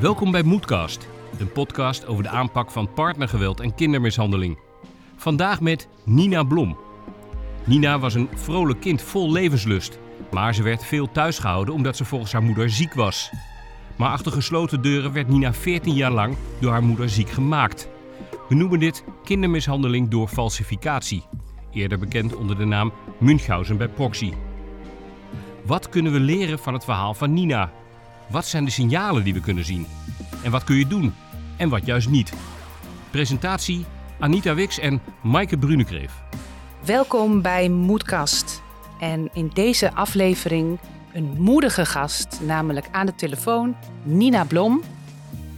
Welkom bij Moedcast, een podcast over de aanpak van partnergeweld en kindermishandeling. Vandaag met Nina Blom. Nina was een vrolijk kind vol levenslust, maar ze werd veel thuisgehouden omdat ze volgens haar moeder ziek was. Maar achter gesloten deuren werd Nina 14 jaar lang door haar moeder ziek gemaakt. We noemen dit kindermishandeling door falsificatie, eerder bekend onder de naam Münchhausen bij proxy. Wat kunnen we leren van het verhaal van Nina? Wat zijn de signalen die we kunnen zien? En wat kun je doen? En wat juist niet? Presentatie Anita Wix en Maaike Brunekreef. Welkom bij Moedkast. En in deze aflevering een moedige gast, namelijk aan de telefoon Nina Blom.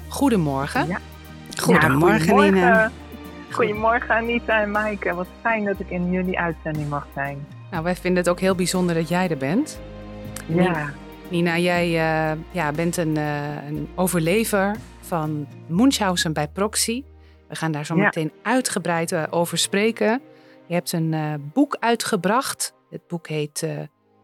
Goedemorgen. Ja. Goedemorgen, ja, goedemorgen, Nina. Goedemorgen Anita en Maaike. Wat fijn dat ik in jullie uitzending mag zijn. Nou, wij vinden het ook heel bijzonder dat jij er bent. Ja, Nina, jij eh, ja, bent een, eh, een overlever van Munchausen bij proxy. We gaan daar zo Ja. meteen uitgebreid eh, over spreken. Je hebt een eh, boek uitgebracht. Het boek heet eh,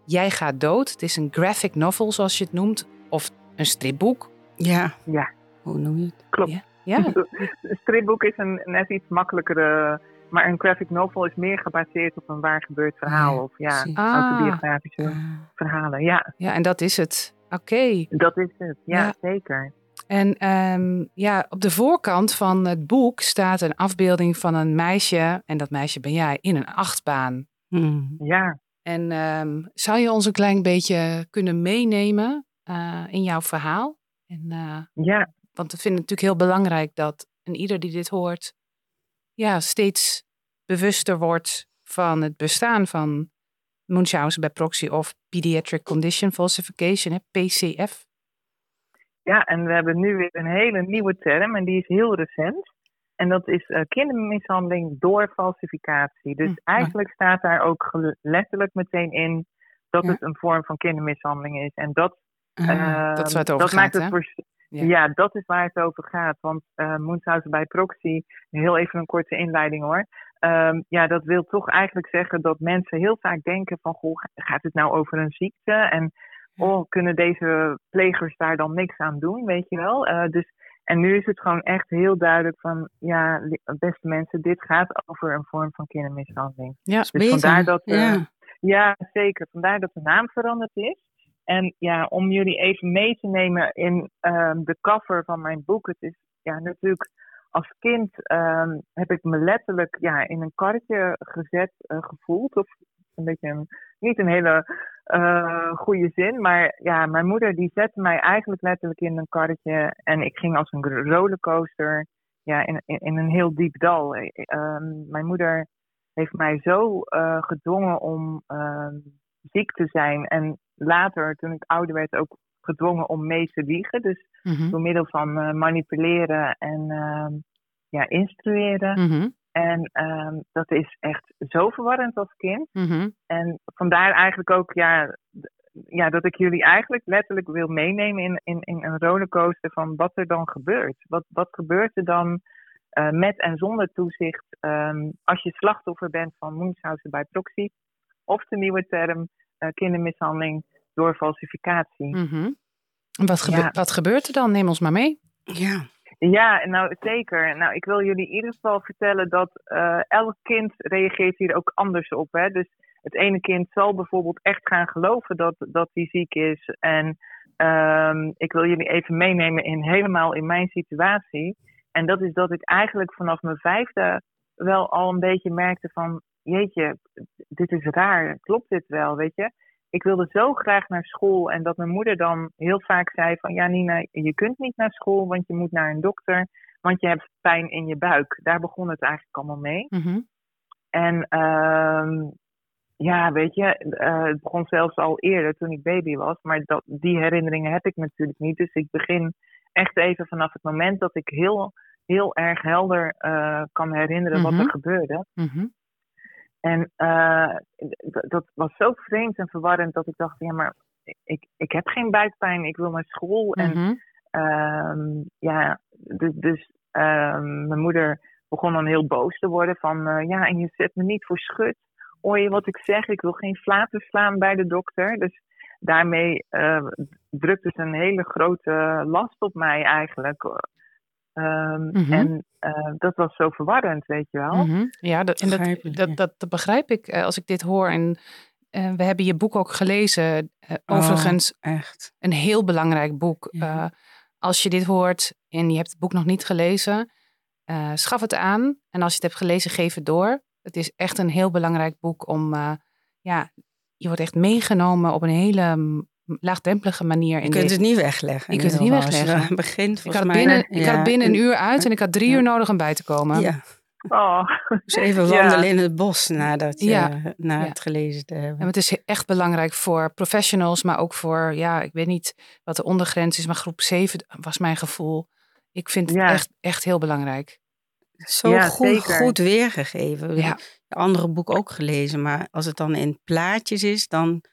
Jij gaat dood. Het is een graphic novel, zoals je het noemt. Of een stripboek. Ja. Ja. Hoe noem je het? klopt. Ja. Ja, Een stripboek is een net iets makkelijkere, maar een graphic novel is meer gebaseerd op een waar gebeurd verhaal. Ja, Of ja. Ah. autobiografische Ah. verhalen. Ja, ja, en dat is het. Oké. dat is het. Ja, Ja. zeker. En ehm, ja, op de voorkant van het boek staat een afbeelding van een meisje. En dat meisje ben jij in een achtbaan. Hmm. Ja, En ehm, zou je ons een klein beetje kunnen meenemen eh, in jouw verhaal? En, eh, ja, want we vinden het natuurlijk heel belangrijk dat een ieder die dit hoort, ja, steeds bewuster wordt van het bestaan van Munchausen bij proxy of Pediatric Condition Falsification, hè, PCF. ja, en we hebben nu weer een hele nieuwe term en die is heel recent. En dat is eh, kindermishandeling door falsificatie. Dus Hm, eigenlijk staat daar ook letterlijk meteen in dat Ja. het een vorm van kindermishandeling is. En dat, Ah. dat het over dat maakt gaat, het hè? voor- Ja. ja. dat is waar het over gaat. Want uh, Munchausen bij proxy, heel even een korte inleiding hoor. Ehm, ja, dat wil toch eigenlijk zeggen dat mensen heel vaak denken van, goh, gaat het nou over een ziekte? En oh, kunnen deze plegers daar dan niks aan doen, weet je wel? Eh, dus, en nu is het gewoon echt heel duidelijk van, ja, beste mensen, dit gaat over een vorm van kindermishandeling. Ja, Dus Beter. vandaar dat, eh, ja. Ja, zeker. Vandaar dat de naam veranderd is. En ja, om jullie even mee te nemen in ehm, de cover van mijn boek. Het is ja, natuurlijk als kind ehm, heb ik me letterlijk ja, in een karretje gezet eh, gevoeld. Of een beetje een, niet een hele eh, goede zin. Maar ja, mijn moeder die zette mij eigenlijk letterlijk in een karretje. En ik ging als een rollercoaster ja, in, in, een heel diep dal. Eh, ehm, mijn moeder heeft mij zo gedwongen om ziek te zijn. En later, toen ik ouder werd, ook gedwongen om mee te liegen. Dus Mhm, door middel van eh, manipuleren en ehm, ja, instrueren. mhm, En ehm, dat is echt zo verwarrend als kind. mhm. En vandaar eigenlijk ook ja, ja, dat ik jullie eigenlijk letterlijk wil meenemen in, in, in een rollercoaster van wat er dan gebeurt. Wat, wat gebeurt er dan eh, met en zonder toezicht ehm, als je slachtoffer bent van Munchausen bij proxy? Of de nieuwe term kindermishandeling door falsificatie. Mhm. En Wat, gebe- Ja. wat gebeurt er dan? Neem ons maar mee. Ja. Ja, nou zeker. Nou, ik wil jullie in ieder geval vertellen dat eh, elk kind reageert hier ook anders op. Hè? Dus het ene kind zal bijvoorbeeld echt gaan geloven dat, dat hij ziek is. En ehm, ik wil jullie even meenemen in helemaal in mijn situatie. En dat is dat ik eigenlijk vanaf mijn vijfde wel al een beetje merkte van... Jeetje, dit is raar. Klopt dit wel, weet je? Ik wilde zo graag naar school en dat mijn moeder dan heel vaak zei van... Ja Nina, je kunt niet naar school, want je moet naar een dokter. Want je hebt pijn in je buik. Daar begon het eigenlijk allemaal mee. Mhm, En ehm, ja, weet je, eh, het begon zelfs al eerder toen ik baby was. Maar dat, die herinneringen heb ik natuurlijk niet. Dus ik begin echt even vanaf het moment dat ik heel, heel erg helder eh, kan herinneren wat Mhm. er gebeurde. mhm. En eh, d- dat was zo vreemd en verwarrend dat ik dacht, ja, maar ik, ik heb geen buikpijn, ik wil naar school. En Mhm. Ehm, ja, dus, dus ehm, mijn moeder begon dan heel boos te worden van, eh, ja, en je zet me niet voor schut. Hoor je wat ik zeg? Ik wil geen flaten slaan bij de dokter. Dus daarmee uh, drukte ze een hele grote last op mij eigenlijk. Um, Mhm. En eh, dat was zo verwarrend, weet je wel. Mhm. Ja, dat, en dat, dat, ja. dat, dat begrijp ik eh, als ik dit hoor. En eh, we hebben je boek ook gelezen. Eh, overigens, Echt. een heel belangrijk boek. Ja. Eh, als je dit hoort en je hebt het boek nog niet gelezen, eh, schaf het aan. En als je het hebt gelezen, geef het door. Het is echt een heel belangrijk boek om, eh, ja, je wordt echt meegenomen op een hele laagdrempelige manier. Je In kunt deze- het niet wegleggen. Je in kunt het niet. Als je wegleggen. eraan begint, ik, had mij, binnen, ik had binnen een uur uit en ik had drie Ja. uur nodig om bij te komen. Ja, Oh, dus even Ja. wandelen in het bos nadat je, Ja. na Ja. het gelezen te En hebben. het is echt belangrijk voor professionals, maar ook voor, ja, ik weet niet wat de ondergrens is, maar groep 7 was mijn gevoel. Ik vind het echt, echt heel belangrijk. Zo Ja, goed, zeker. goed weergegeven. Ja. De andere boek ook gelezen, maar als het dan in plaatjes is, dan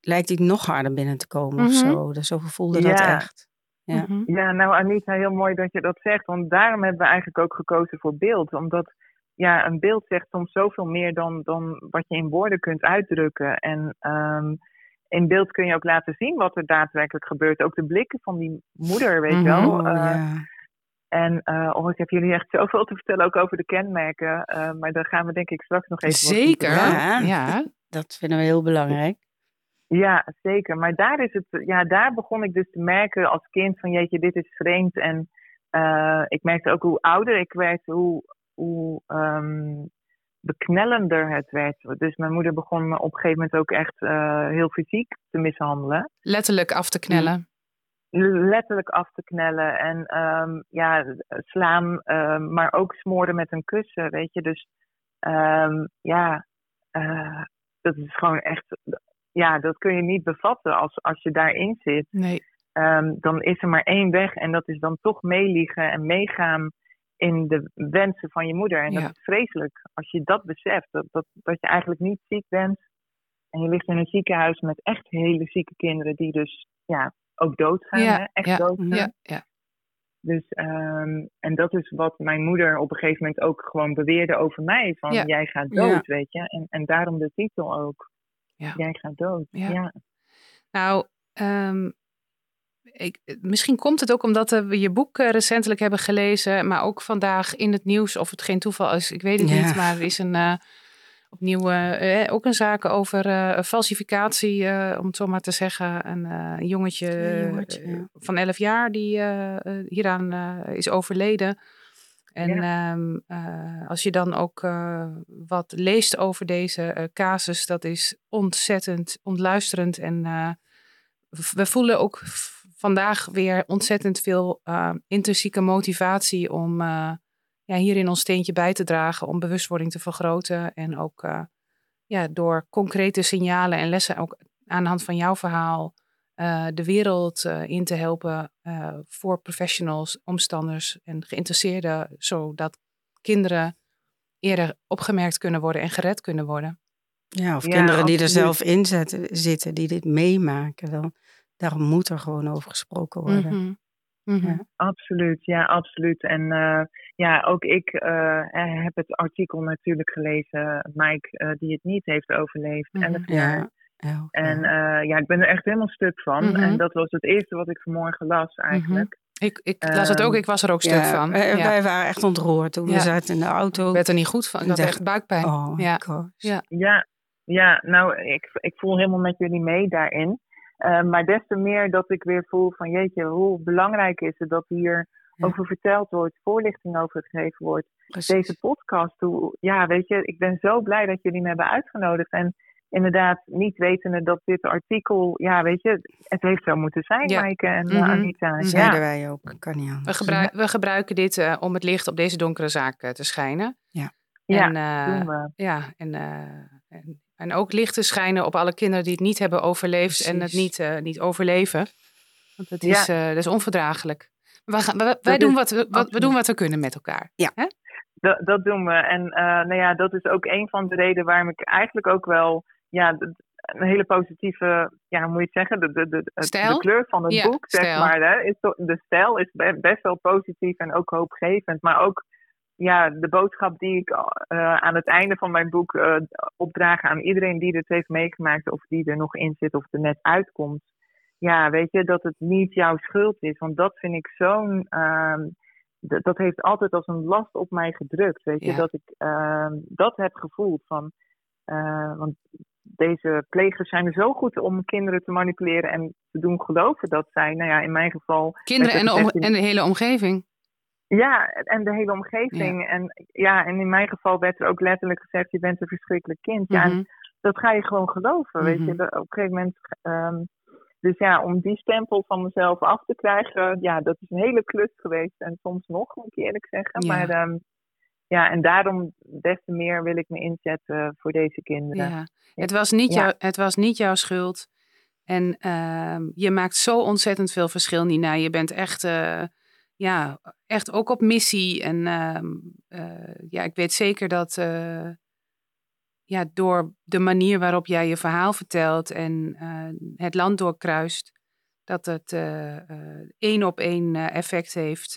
lijkt het nog harder binnen te komen of Mhm. zo. Dus zo voelde dat echt. Ja. Mhm. Ja, nou Anita, heel mooi dat je dat zegt. Want daarom hebben we eigenlijk ook gekozen voor beeld. Omdat ja, een beeld zegt soms zoveel meer dan, dan wat je in woorden kunt uitdrukken. En ehm, in beeld kun je ook laten zien wat er daadwerkelijk gebeurt. Ook de blikken van die moeder, weet je wel. Oh, Eh, ja. En eh, oh, ik heb jullie echt zoveel te vertellen ook over de kenmerken. Eh, maar daar gaan we denk ik straks nog even Zeker. Ja. Dat vinden we heel belangrijk. Ja, zeker. Maar daar, is het, ja, daar begon ik dus te merken als kind van jeetje, dit is vreemd. En eh, ik merkte ook hoe ouder ik werd, hoe, hoe ehm, beknellender het werd. Dus mijn moeder begon me op een gegeven moment ook echt eh, heel fysiek te mishandelen. Letterlijk af te knellen. Letterlijk af te knellen en ehm, ja, slaan, ehm, maar ook smoren met een kussen, weet je. Dus ja, eh, dat is gewoon echt, ja, dat kun je niet bevatten als, als je daarin zit. Nee. Ehm, dan is er maar één weg en dat is dan toch meeliegen en meegaan in de wensen van je moeder. En Ja. dat is vreselijk als je dat beseft, dat, dat, dat je eigenlijk niet ziek bent en je ligt in een ziekenhuis met echt hele zieke kinderen die dus ja, ook doodgaan, Ja, hè? echt ja, doodgaan. Ja, ja. Dus, ehm, en dat is wat mijn moeder op een gegeven moment ook gewoon beweerde over mij. Van jij gaat dood, weet je. En, en daarom de titel ook. Ja. Jij gaat dood. Ja. Ja. Nou, ehm, ik, misschien komt het ook omdat eh, we je boek eh, recentelijk hebben gelezen, maar ook vandaag in het nieuws, of het geen toeval is, ik weet het Ja. niet, maar er is een, eh, opnieuw eh, eh, ook een zaak over eh, falsificatie, eh, om het zo maar te zeggen. Een eh, een jongetje, Een jongetje, ja. van 11 jaar die hieraan eh, is overleden. En ehm, eh, als je dan ook eh, wat leest over deze eh, casus, dat is ontzettend ontluisterend. En we voelen ook vandaag weer ontzettend veel intrinsieke motivatie om ja, hierin ons steentje bij te dragen, om bewustwording te vergroten. En ook ja, door concrete signalen en lessen, ook aan de hand van jouw verhaal, eh, de wereld eh, in te helpen eh, voor professionals, omstanders en geïnteresseerden, zodat kinderen eerder opgemerkt kunnen worden en gered kunnen worden. Ja, of Ja, kinderen die er zelf in zetten, zitten, die dit meemaken. Dan, daarom moet er gewoon over gesproken worden. Mhm. Mhm. Ja. Absoluut, ja, absoluut. En eh, ja, ook ik eh, heb het artikel natuurlijk gelezen, Mike, eh, die het niet heeft overleefd. Mhm. 11 jaar. Ja. Ja, En ja. eh, ja, ik ben er echt helemaal stuk van. Mhm. En dat was het eerste wat ik vanmorgen las eigenlijk. Ik, ik las het ook, Ehm, ik was er ook stuk Ja, van. Wij, ja. wij waren echt ontroerd toen Ja. we zaten in de auto. Ik werd er niet goed van. Ik had echt buikpijn. Oh Ja. Ja. Ja, ja nou, ik, ik voel helemaal met jullie mee daarin. Eh, maar des te meer dat ik weer voel van jeetje, hoe belangrijk is het dat hier Ja. over verteld wordt, voorlichting over gegeven wordt. Precies. Deze podcast, hoe, ja, weet je, ik ben zo blij dat jullie me hebben uitgenodigd. En inderdaad, niet wetende dat dit artikel, ja, weet je, het heeft zo moeten zijn, Ja. Maaike en eh, Mhm. Anita. Zeiden Ja. wij ook, kan niet We, gebruik- we gebruiken dit eh, om het licht op deze donkere zaak eh, te schijnen. Ja, en, eh, doen we. Ja, en, eh, en, en ook licht te schijnen op alle kinderen die het niet hebben overleefd en het niet, eh, niet overleven. Want het Ja. is, eh, dat is onverdraaglijk. Wij, gaan, wij, wij Dat doen wat we, wat, we doen wat we kunnen met elkaar. Ja. Hè? Dat, dat doen we. En eh, nou ja, dat is ook een van de redenen waarom ik eigenlijk ook wel ja, een hele positieve, ja, hoe moet je het zeggen, de, de, de, de kleur van het Ja, boek, zeg stijl. maar. Hè, is de stijl is be- best wel positief en ook hoopgevend. Maar ook ja, de boodschap die ik uh, aan het einde van mijn boek uh, opdraag aan iedereen die het heeft meegemaakt, of die er nog in zit of er net uitkomt. Ja, weet je, dat het niet jouw schuld is. Want dat vind ik zo'n. Uh, dat heeft altijd als een last op mij gedrukt. Weet je, dat ik ehm, dat heb gevoeld van. Uh, want deze plegers zijn er zo goed om kinderen te manipuleren en te doen geloven dat zij, nou ja, in mijn geval. Kinderen en de, en de hele omgeving. Ja, en de hele omgeving. En ja, en in mijn geval werd er ook letterlijk gezegd: je bent een verschrikkelijk kind. Ja, en mhm. dat ga je gewoon geloven. Weet je, mhm. op een gegeven moment. Um, dus ja, om die stempel van mezelf af te krijgen, ja, dat is een hele klus geweest. En soms nog, moet ik eerlijk zeggen. Ja. Maar um, ja, en daarom des te meer wil ik me inzetten voor deze kinderen. Ja. Het, was niet jou, het was niet jouw schuld. En uh, je maakt zo ontzettend veel verschil, Nina. Je bent echt, uh, ja, echt ook op missie. En uh, ja, ik weet zeker dat uh, ja, door de manier waarop jij je verhaal vertelt en het land doorkruist, dat het één op één effect heeft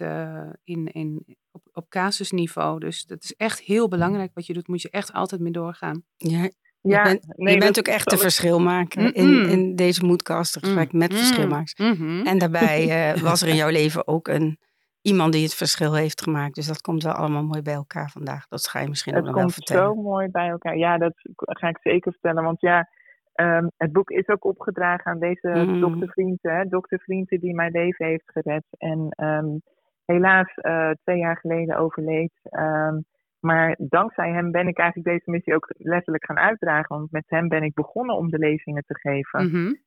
in, in, op, op casusniveau. Dus dat is echt heel belangrijk wat je doet. Moet je echt altijd mee doorgaan. Ja, ja, je bent, je bent ook echt een verschil maken in, in deze moedkast gesprek mm. met verschilmakers. Mm-hmm. En daarbij uh, was er in jouw leven ook een, iemand die het verschil heeft gemaakt. Dus dat komt wel allemaal mooi bij elkaar vandaag. Dat ga je misschien ook nog wel vertellen. Het komt zo mooi bij elkaar. Ja, dat ga ik zeker vertellen. Want ja, um, het boek is ook opgedragen aan deze mm. doktervrienden. Doktervrienden die mijn leven heeft gered. En um, helaas uh, twee jaar geleden overleed. Um, maar dankzij hem ben ik eigenlijk deze missie ook letterlijk gaan uitdragen. Want met hem ben ik begonnen om de lezingen te geven. Mm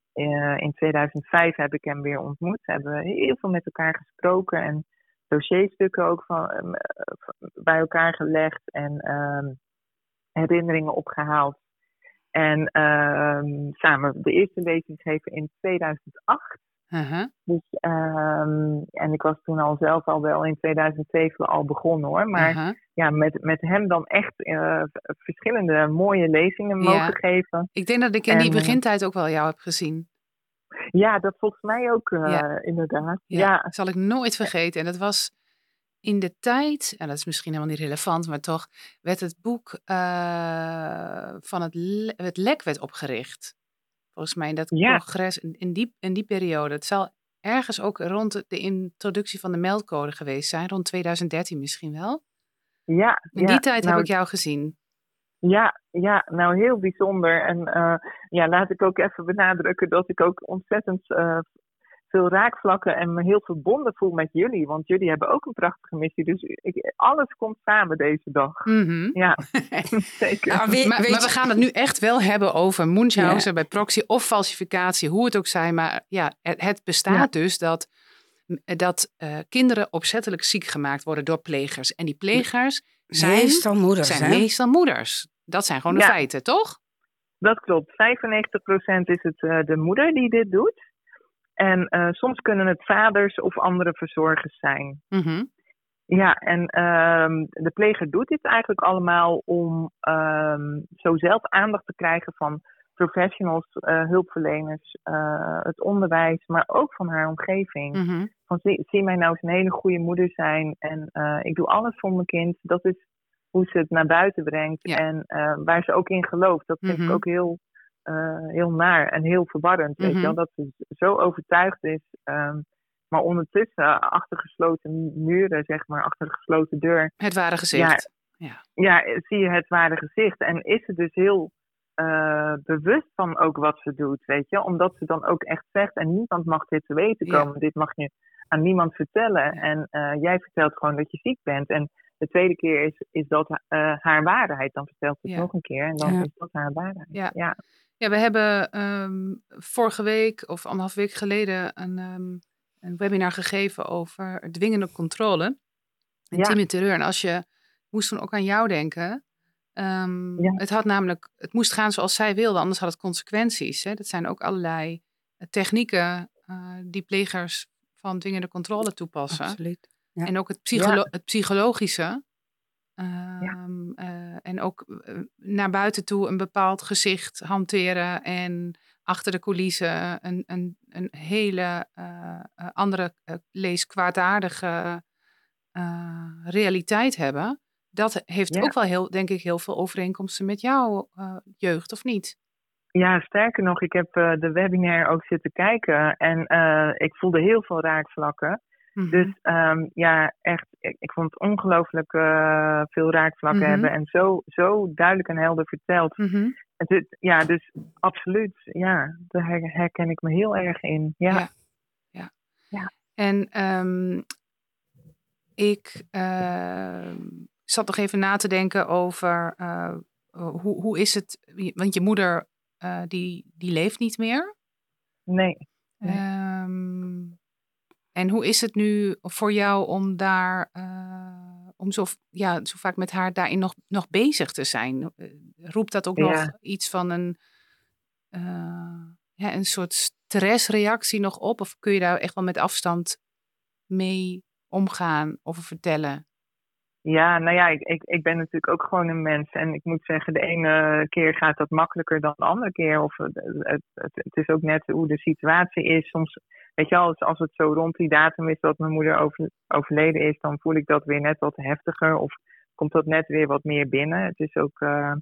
in 2005 heb ik hem weer ontmoet. Hebben we heel veel met elkaar gesproken en dossierstukken ook van, uh, bij elkaar gelegd en uh, herinneringen opgehaald. En ehm, samen de eerste lezing gegeven in 2008. Uh-huh. Dus, um, en ik was toen al zelf al wel in 2007 al begonnen hoor. Maar uh-huh. ja, met, met hem dan echt uh, verschillende mooie lezingen mogen geven. Ik denk dat ik in die begintijd ook wel jou heb gezien. Ja, dat volgens mij ook ja. inderdaad. Ja. ja. Dat zal ik nooit vergeten. En dat was in de tijd, en dat is misschien helemaal niet relevant, maar toch werd het boek uh, van het, le het lek werd opgericht. Volgens mij in dat congres, in die, in die periode. Het zal ergens ook rond de introductie van de meldcode geweest zijn, rond 2013 misschien wel. Ja. In die tijd heb nou ik jou gezien. Ja, ja, nou heel bijzonder. En uh, ja, laat ik ook even benadrukken dat ik ook ontzettend uh, veel raakvlakken en me heel verbonden voel met jullie. Want jullie hebben ook een prachtige missie. Dus ik, alles komt samen deze dag. Mm-hmm. Ja, zeker. Nou, maar, we gaan het nu echt wel hebben over Munchausen bij proxy of falsificatie, hoe het ook zij. Maar ja, het, het bestaat dus dat, dat uh, kinderen opzettelijk ziek gemaakt worden door plegers. En die plegers zijn meestal moeders. Zijn meestal moeders. Dat zijn gewoon de feiten, toch? Dat klopt. 95% is het uh, de moeder die dit doet. En uh, soms kunnen het vaders of andere verzorgers zijn. Mm-hmm. Ja, en um, de pleger doet dit eigenlijk allemaal om um, zo zelf aandacht te krijgen van professionals, uh, hulpverleners, uh, het onderwijs, maar ook van haar omgeving. Mm-hmm. Van zie, zie, mij nou eens een hele goede moeder zijn en ik doe alles voor mijn kind. Dat is hoe ze het naar buiten brengt en waar ze ook in gelooft. Dat vind ik ook heel uh, heel naar en heel verwarrend. weet je wel? Mhm. Dat ze zo overtuigd is. Um, maar ondertussen, achter gesloten muren, zeg maar, achter de gesloten deur. Het ware gezicht. Ja, ja. ja zie je het ware gezicht. En is ze dus heel uh, bewust van ook wat ze doet, weet je. Omdat ze dan ook echt zegt, en niemand mag dit te weten komen. Dit mag je aan niemand vertellen. En uh, jij vertelt gewoon dat je ziek bent. En de tweede keer is, is dat uh, haar waarheid. Dan vertelt ze het nog een keer en dan is dat haar waarheid. Ja. Ja, we hebben um, vorige week of anderhalf week geleden een, um, een webinar gegeven over dwingende controle. Intieme ja. terreur. En als je moest toen ook aan jou denken. Um, ja. Het had namelijk, het moest gaan zoals zij wilde, anders had het consequenties. Hè? Dat zijn ook allerlei uh, technieken uh, die plegers van dwingende controle toepassen. Absoluut. Ja. En ook het, psycholo het psychologische. Um, uh, en ook uh, naar buiten toe een bepaald gezicht hanteren en achter de coulissen een, een, een hele uh, andere lees kwaadaardige realiteit hebben. dat heeft ook wel heel, denk ik, heel veel overeenkomsten met jouw uh, jeugd, of niet? Ja, sterker nog, ik heb uh, de webinar ook zitten kijken en uh, ik voelde heel veel raakvlakken. Mm-hmm. Dus um, ja, echt, ik, ik vond het ongelooflijk uh, veel raakvlakken mm-hmm. hebben en zo, zo duidelijk en helder verteld. Mm-hmm. Het, ja, dus absoluut, ja, daar herken ik me heel erg in. Ja. ja. ja. ja. En um, ik uh, zat nog even na te denken over uh, hoe, hoe is het, want je moeder die, die leeft niet meer. Nee. nee. Um, en hoe is het nu voor jou om daar, uh, om zo, ja, zo vaak met haar daarin nog, nog bezig te zijn? Roept dat ook ja. nog iets van een, uh, ja, een soort stressreactie nog op? Of kun je daar echt wel met afstand mee omgaan of vertellen? Ja, nou ja, ik, ik, ik ben natuurlijk ook gewoon een mens. En ik moet zeggen, de ene keer gaat dat makkelijker dan de andere keer. Of het, het, het, het is ook net hoe de situatie is. Soms, weet je wel, als het zo rond die datum is dat mijn moeder over, overleden is, dan voel ik dat weer net wat heftiger. Of komt dat net weer wat meer binnen. Het is ook, uh,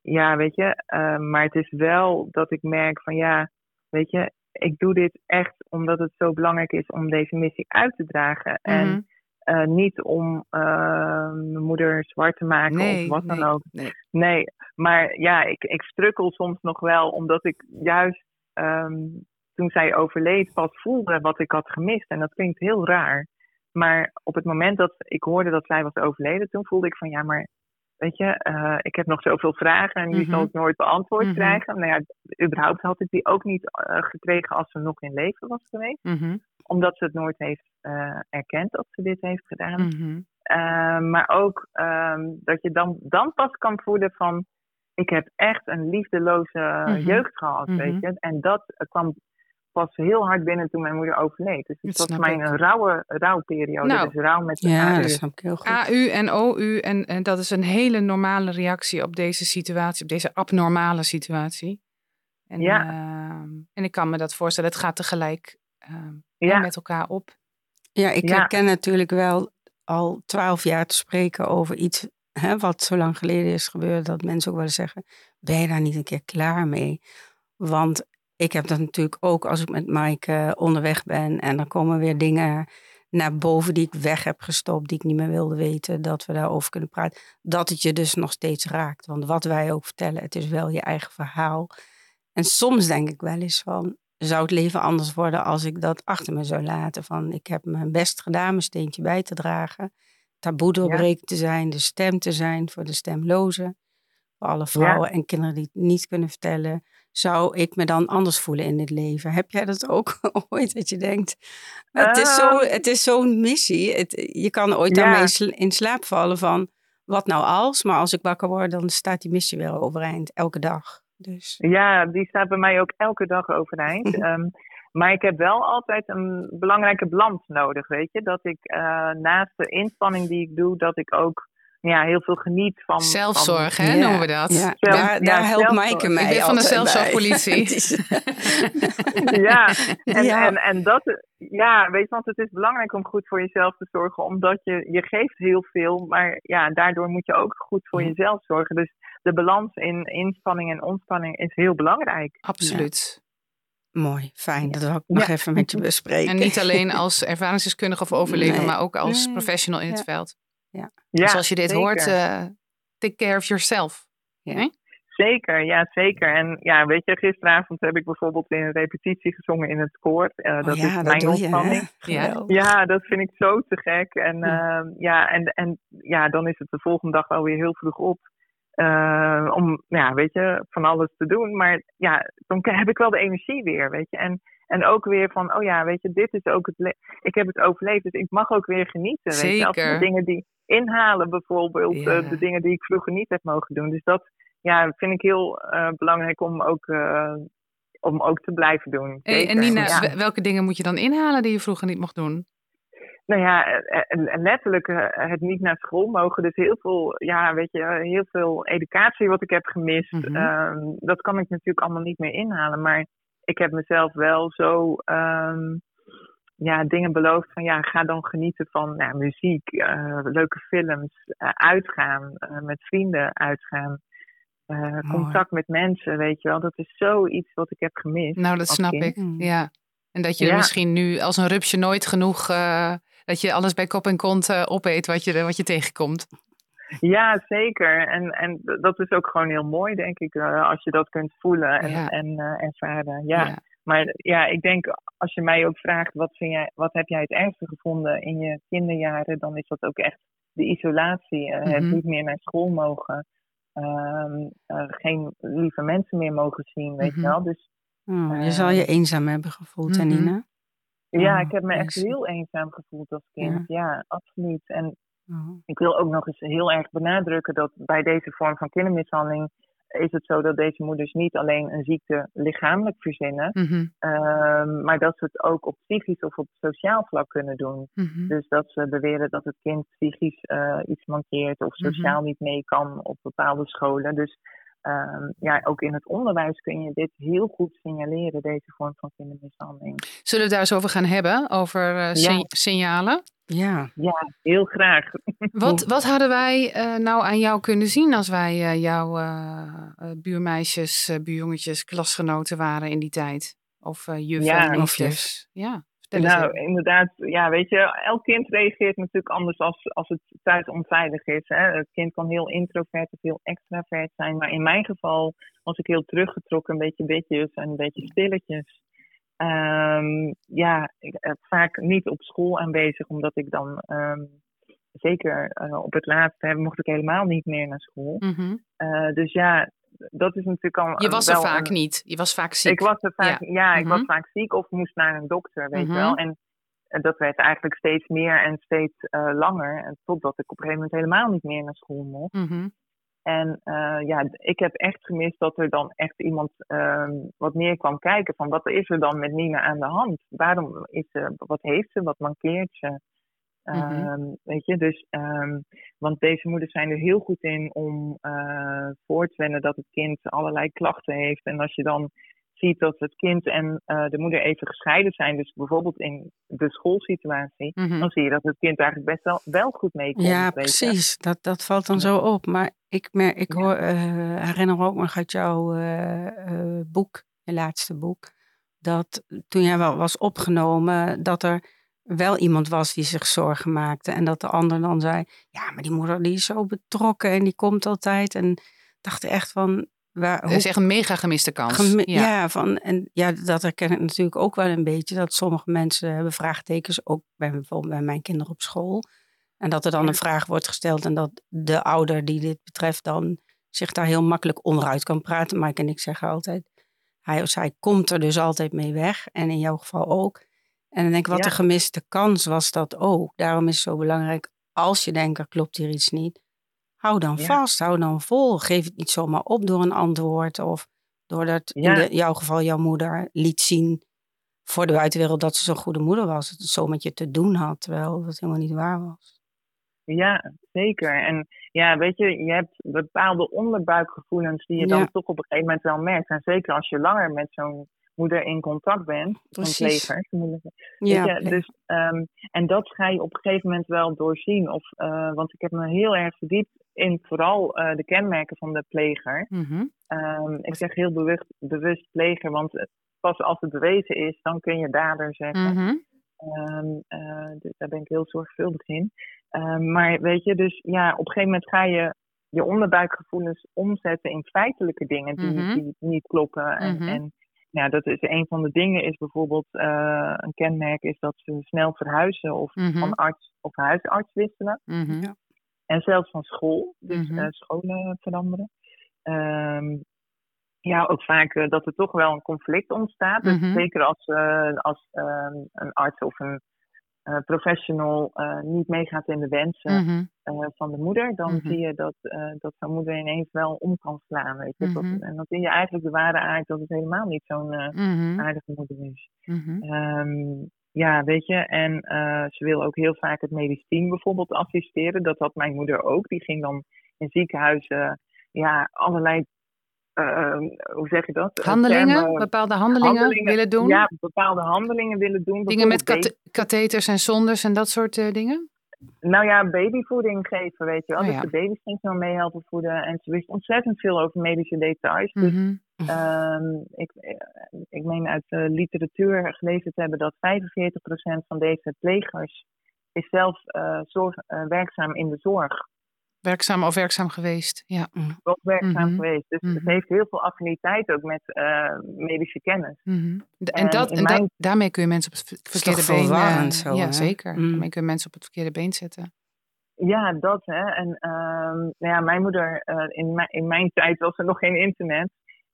ja, weet je, uh, maar het is wel dat ik merk van ja, weet je, ik doe dit echt omdat het zo belangrijk is om deze missie uit te dragen. Mm -hmm. En uh, niet om mijn moeder zwart te maken nee, of wat nee, dan ook. Nee. nee, maar ja, ik, ik strukkel soms nog wel, omdat ik juist um, toen zij overleed pas voelde wat ik had gemist. En dat klinkt heel raar. Maar op het moment dat ik hoorde dat zij was overleden, toen voelde ik van ja, maar weet je, uh, ik heb nog zoveel vragen en die mm -hmm. zal ik nooit beantwoord mm -hmm. krijgen. Nou ja, überhaupt had ik die ook niet uh, gekregen als ze nog in leven was geweest. Mm -hmm. Omdat ze het nooit heeft uh, erkend dat ze dit heeft gedaan. Mhm. maar ook um, dat je dan, dan pas kan voelen van, ik heb echt een liefdeloze Mhm. jeugd gehad, weet je. En dat kwam pas heel hard binnen toen mijn moeder overleed. Dus het Dat was snap voor mij ik. een rauwe rouwperiode. Nou. dus rouw met de Ja, AU. dat snap ik heel goed. AU en OU. En, en dat is een hele normale reactie op deze situatie, op deze abnormale situatie. En, Ja. ehm, en ik kan me dat voorstellen, het gaat tegelijk ehm, Ja. met elkaar op. Ja, ik Ja. herken natuurlijk wel al twaalf jaar te spreken over iets hè, wat zo lang geleden is gebeurd, dat mensen ook wel zeggen, ben je daar niet een keer klaar mee? Want ik heb dat natuurlijk ook als ik met Mike eh, onderweg ben en dan komen weer dingen naar boven die ik weg heb gestopt, die ik niet meer wilde weten, dat we daarover kunnen praten. Dat het je dus nog steeds raakt. Want wat wij ook vertellen, het is wel je eigen verhaal. En soms denk ik wel eens van, zou het leven anders worden als ik dat achter me zou laten? Van, ik heb mijn best gedaan, mijn steentje bij te dragen. Taboe doorbreken te zijn, de stem te zijn voor de stemlozen. Voor alle vrouwen en kinderen die het niet kunnen vertellen. Zou ik me dan anders voelen in dit leven? Heb jij dat ook ooit dat je denkt? Het is zo- Ehm. het is zo'n missie. Het, je kan ooit Ja. daarmee in slaap vallen van... Wat nou als? Maar als ik wakker word, dan staat die missie weer overeind. Elke dag. Dus Ja, die staat bij mij ook elke dag overeind. Ehm, maar ik heb wel altijd een belangrijke balans nodig, weet je. Dat ik eh, naast de inspanning die ik doe, dat ik ook ja, heel veel geniet van... Zelfzorg, van- hè, noemen we dat. Ja, Zelf- daar, ja, daar helpt. Maaike mij Ik ben van de zelfzorgpolitie. Ja, en, Ja. En, en dat, ja, weet je, want het is belangrijk om goed voor jezelf te zorgen, omdat je, je geeft heel veel, maar ja, daardoor moet je ook goed voor jezelf zorgen. Dus de balans in inspanning en ontspanning is heel belangrijk. Absoluut. Mooi, fijn. Dat wil ik nog Ja. even met je bespreken. En niet alleen als ervaringsdeskundige of overlever, Nee. maar ook als Nee. professional in het Ja. veld. Ja, dus als je dit zeker. hoort, eh, take care of yourself. Zeker, ja, zeker. En ja, weet je, gisteravond heb ik bijvoorbeeld in een repetitie gezongen in het koor. Eh, Oh dat ja, is dat mijn je, ontspanning. Ja. Ja, dat vind ik zo te gek. En, Hm. ehm, ja, en, en ja, dan is het de volgende dag wel weer heel vroeg op. eh, om, ja, weet je, van alles te doen. Maar ja, dan heb ik wel de energie weer, weet je. En, en ook weer van, oh ja, weet je, dit is ook het... Ik heb het overleefd, dus ik mag ook weer genieten, weet je. Als de dingen die inhalen bijvoorbeeld, Ja. eh, de dingen die ik vroeger niet heb mogen doen. Dus dat ja, vind ik heel eh, belangrijk om ook, eh, om ook te blijven doen. Hey, en Nina, Ja. welke dingen moet je dan inhalen die je vroeger niet mocht doen? Nou ja, letterlijk het niet naar school mogen. Dus heel veel, ja, weet je, heel veel educatie wat ik heb gemist. Mhm. ehm, dat kan ik natuurlijk allemaal niet meer inhalen. Maar ik heb mezelf wel zo, ehm, ja, dingen beloofd van ja, ga dan genieten van nou, muziek, leuke films, uitgaan, met vrienden uitgaan. contact met mensen, weet je wel. Dat is zoiets wat ik heb gemist. Nou, dat snap ik. Mm. Ja. En dat je misschien nu als een rupsje nooit genoeg, dat je alles bij kop en kont opeet wat je, wat je tegenkomt. Ja, zeker. En, en dat is ook gewoon heel mooi, denk ik, uh, als je dat kunt voelen en, ja. en uh, ervaren. Ja. ja. Maar ja, ik denk als je mij ook vraagt, wat, vind jij, wat heb jij het ergste gevonden in je kinderjaren, dan is dat ook echt de isolatie. Uh, mm -hmm. Het niet meer naar school mogen. Ehm, geen lieve mensen meer mogen zien, weet mm -hmm. je wel. Dus, oh, je zal je eenzaam hebben gevoeld, mm -hmm. Nina? Ja, ik heb me echt heel eenzaam gevoeld als kind. Ja, ja absoluut. En Mhm. Ik wil ook nog eens heel erg benadrukken dat bij deze vorm van kindermishandeling is het zo dat deze moeders niet alleen een ziekte lichamelijk verzinnen, mm maar dat ze het ook op psychisch of op sociaal vlak kunnen doen. Mhm. Dus dat ze beweren dat het kind psychisch uh, iets mankeert of mhm. sociaal niet mee kan op bepaalde scholen. Dus um, ja, ook in het onderwijs kun je dit heel goed signaleren, deze vorm van kindermishandeling. Zullen we daar eens over gaan hebben, over uh, ja. signalen? Ja. ja, heel graag. Wat, wat hadden wij uh, nou aan jou kunnen zien als wij uh, jouw buurmeisjes, buurjongetjes, klasgenoten waren in die tijd? Of juffen ja, of juf? Ja. Nou, inderdaad, ja, weet je, elk kind reageert natuurlijk anders als, als het thuis onveilig is. Hè. Het kind kan heel introvert of heel extravert zijn, maar in mijn geval was ik heel teruggetrokken, een beetje bitjes en een beetje stilletjes. Um, ja, ik, uh, vaak niet op school aanwezig, omdat ik dan um, zeker uh, op het laatste mocht ik helemaal niet meer naar school. Mm -hmm. uh, dus ja, dat is natuurlijk al. Je was er vaak niet. Je was vaak ziek. Ik was er vaak, ja, ja ik mm -hmm. was vaak ziek of moest naar een dokter, weet je mm -hmm. wel. En dat werd eigenlijk steeds meer en steeds langer. En totdat ik op een gegeven moment helemaal niet meer naar school mocht. -hmm. En uh, ja, ik heb echt gemist dat er dan echt iemand uh, wat meer kwam kijken van wat is er dan met Nina aan de hand? Waarom is ze, wat heeft ze, wat mankeert ze? Mm -hmm. Weet je, dus, um, want deze moeders zijn er heel goed in om uh, voor te wennen dat het kind allerlei klachten heeft. En als je dan ziet dat het kind en uh, de moeder even gescheiden zijn, dus bijvoorbeeld in de schoolsituatie, mm -hmm. dan zie je dat het kind eigenlijk best wel, wel goed meekomt. Ja, precies. Dat, dat valt dan ja. zo op. Maar ik, mer ik hoor, uh, herinner ook nog uit jouw uh, boek, je laatste boek, dat toen jij wel was opgenomen, dat er wel iemand was die zich zorgen maakte. En dat de ander dan zei, ja, maar die moeder die is zo betrokken en die komt altijd. En dacht echt van, Waar, dat is echt een mega gemiste kans. Gemi ja. ja. van, en ja, dat herken ik natuurlijk ook wel een beetje. Dat sommige mensen hebben vraagtekens, ook bij, bijvoorbeeld bij mijn kinderen op school. En dat er dan een vraag wordt gesteld en dat de ouder die dit betreft dan zich daar heel makkelijk onderuit kan praten. Maar en ik zeggen altijd, hij of zij komt er dus altijd mee weg. En in jouw geval ook. En dan denk ik, wat ja. een gemiste kans was dat ook. Daarom is het zo belangrijk, als je denkt, er klopt hier iets niet Hou dan ja. vast, hou dan vol. Geef het niet zomaar op door een antwoord of doordat ja. in de, jouw geval jouw moeder liet zien voor de buitenwereld dat ze zo'n goede moeder was. Dat het zo met je te doen had, terwijl dat helemaal niet waar was. Ja, zeker. En ja, weet je, je hebt bepaalde onderbuikgevoelens die je dan toch op een gegeven moment wel merkt. En zeker als je langer met zo'n moeder in contact bent, een pleger. Ja, je, dus, um, en dat ga je op een gegeven moment wel doorzien. Of, uh, want ik heb me heel erg verdiept in vooral uh, de kenmerken van de pleger. Mm -hmm. um, ik zeg heel bewust, bewust pleger, want pas als het bewezen is, dan kun je dader zeggen. Mm -hmm. um, uh, dus daar ben ik heel zorgvuldig in. maar weet je, dus ja, op een gegeven moment ga je je onderbuikgevoelens omzetten in feitelijke dingen die, mm -hmm. die niet kloppen. En, en ja, dat is een van de dingen is bijvoorbeeld uh, een kenmerk is dat ze snel verhuizen of van arts of huisarts wisselen. En zelfs van school, dus mm -hmm. uh, scholen veranderen. Um, ja, ook vaak uh, dat er toch wel een conflict ontstaat. Dus zeker als, als een arts of een professional niet meegaat in de wensen mm -hmm. uh, van de moeder, dan zie je dat, dat zo'n moeder ineens wel om kan slaan. Weet je? Dat, en dan zie je eigenlijk de ware aard dat het helemaal niet zo'n aardige moeder is. Um, ja, weet je, en ze wil ook heel vaak het medisch team bijvoorbeeld assisteren. Dat had mijn moeder ook. Die ging dan in ziekenhuizen ja, allerlei Ehm, hoe zeg je dat? Handelingen, bepaalde handelingen, willen doen? Ja, bepaalde handelingen willen doen. Dingen met katheters en zondes en dat soort uh, dingen? Nou ja, babyvoeding geven, weet je wel. Oh, dus de baby's ging zo meehelpen voeden. En ze wist ontzettend veel over medische details. Dus mhm. Ehm, ik, ik meen uit de literatuur gelezen te hebben dat 45% van deze plegers is zelf uh, zorg, uh, werkzaam in de zorg. Werkzaam of werkzaam geweest, ja. Ook werkzaam mhm. geweest. Dus het mhm. heeft heel veel affiniteit ook met uh, medische kennis. En, en, dat, en daarmee kun je mensen op het verkeerde been... Uh, ja, zeker. Mm. Daarmee kun je mensen op het verkeerde been zetten. Ja, dat hè. En um, nou ja, mijn moeder, uh, in, in mijn tijd was er nog geen internet.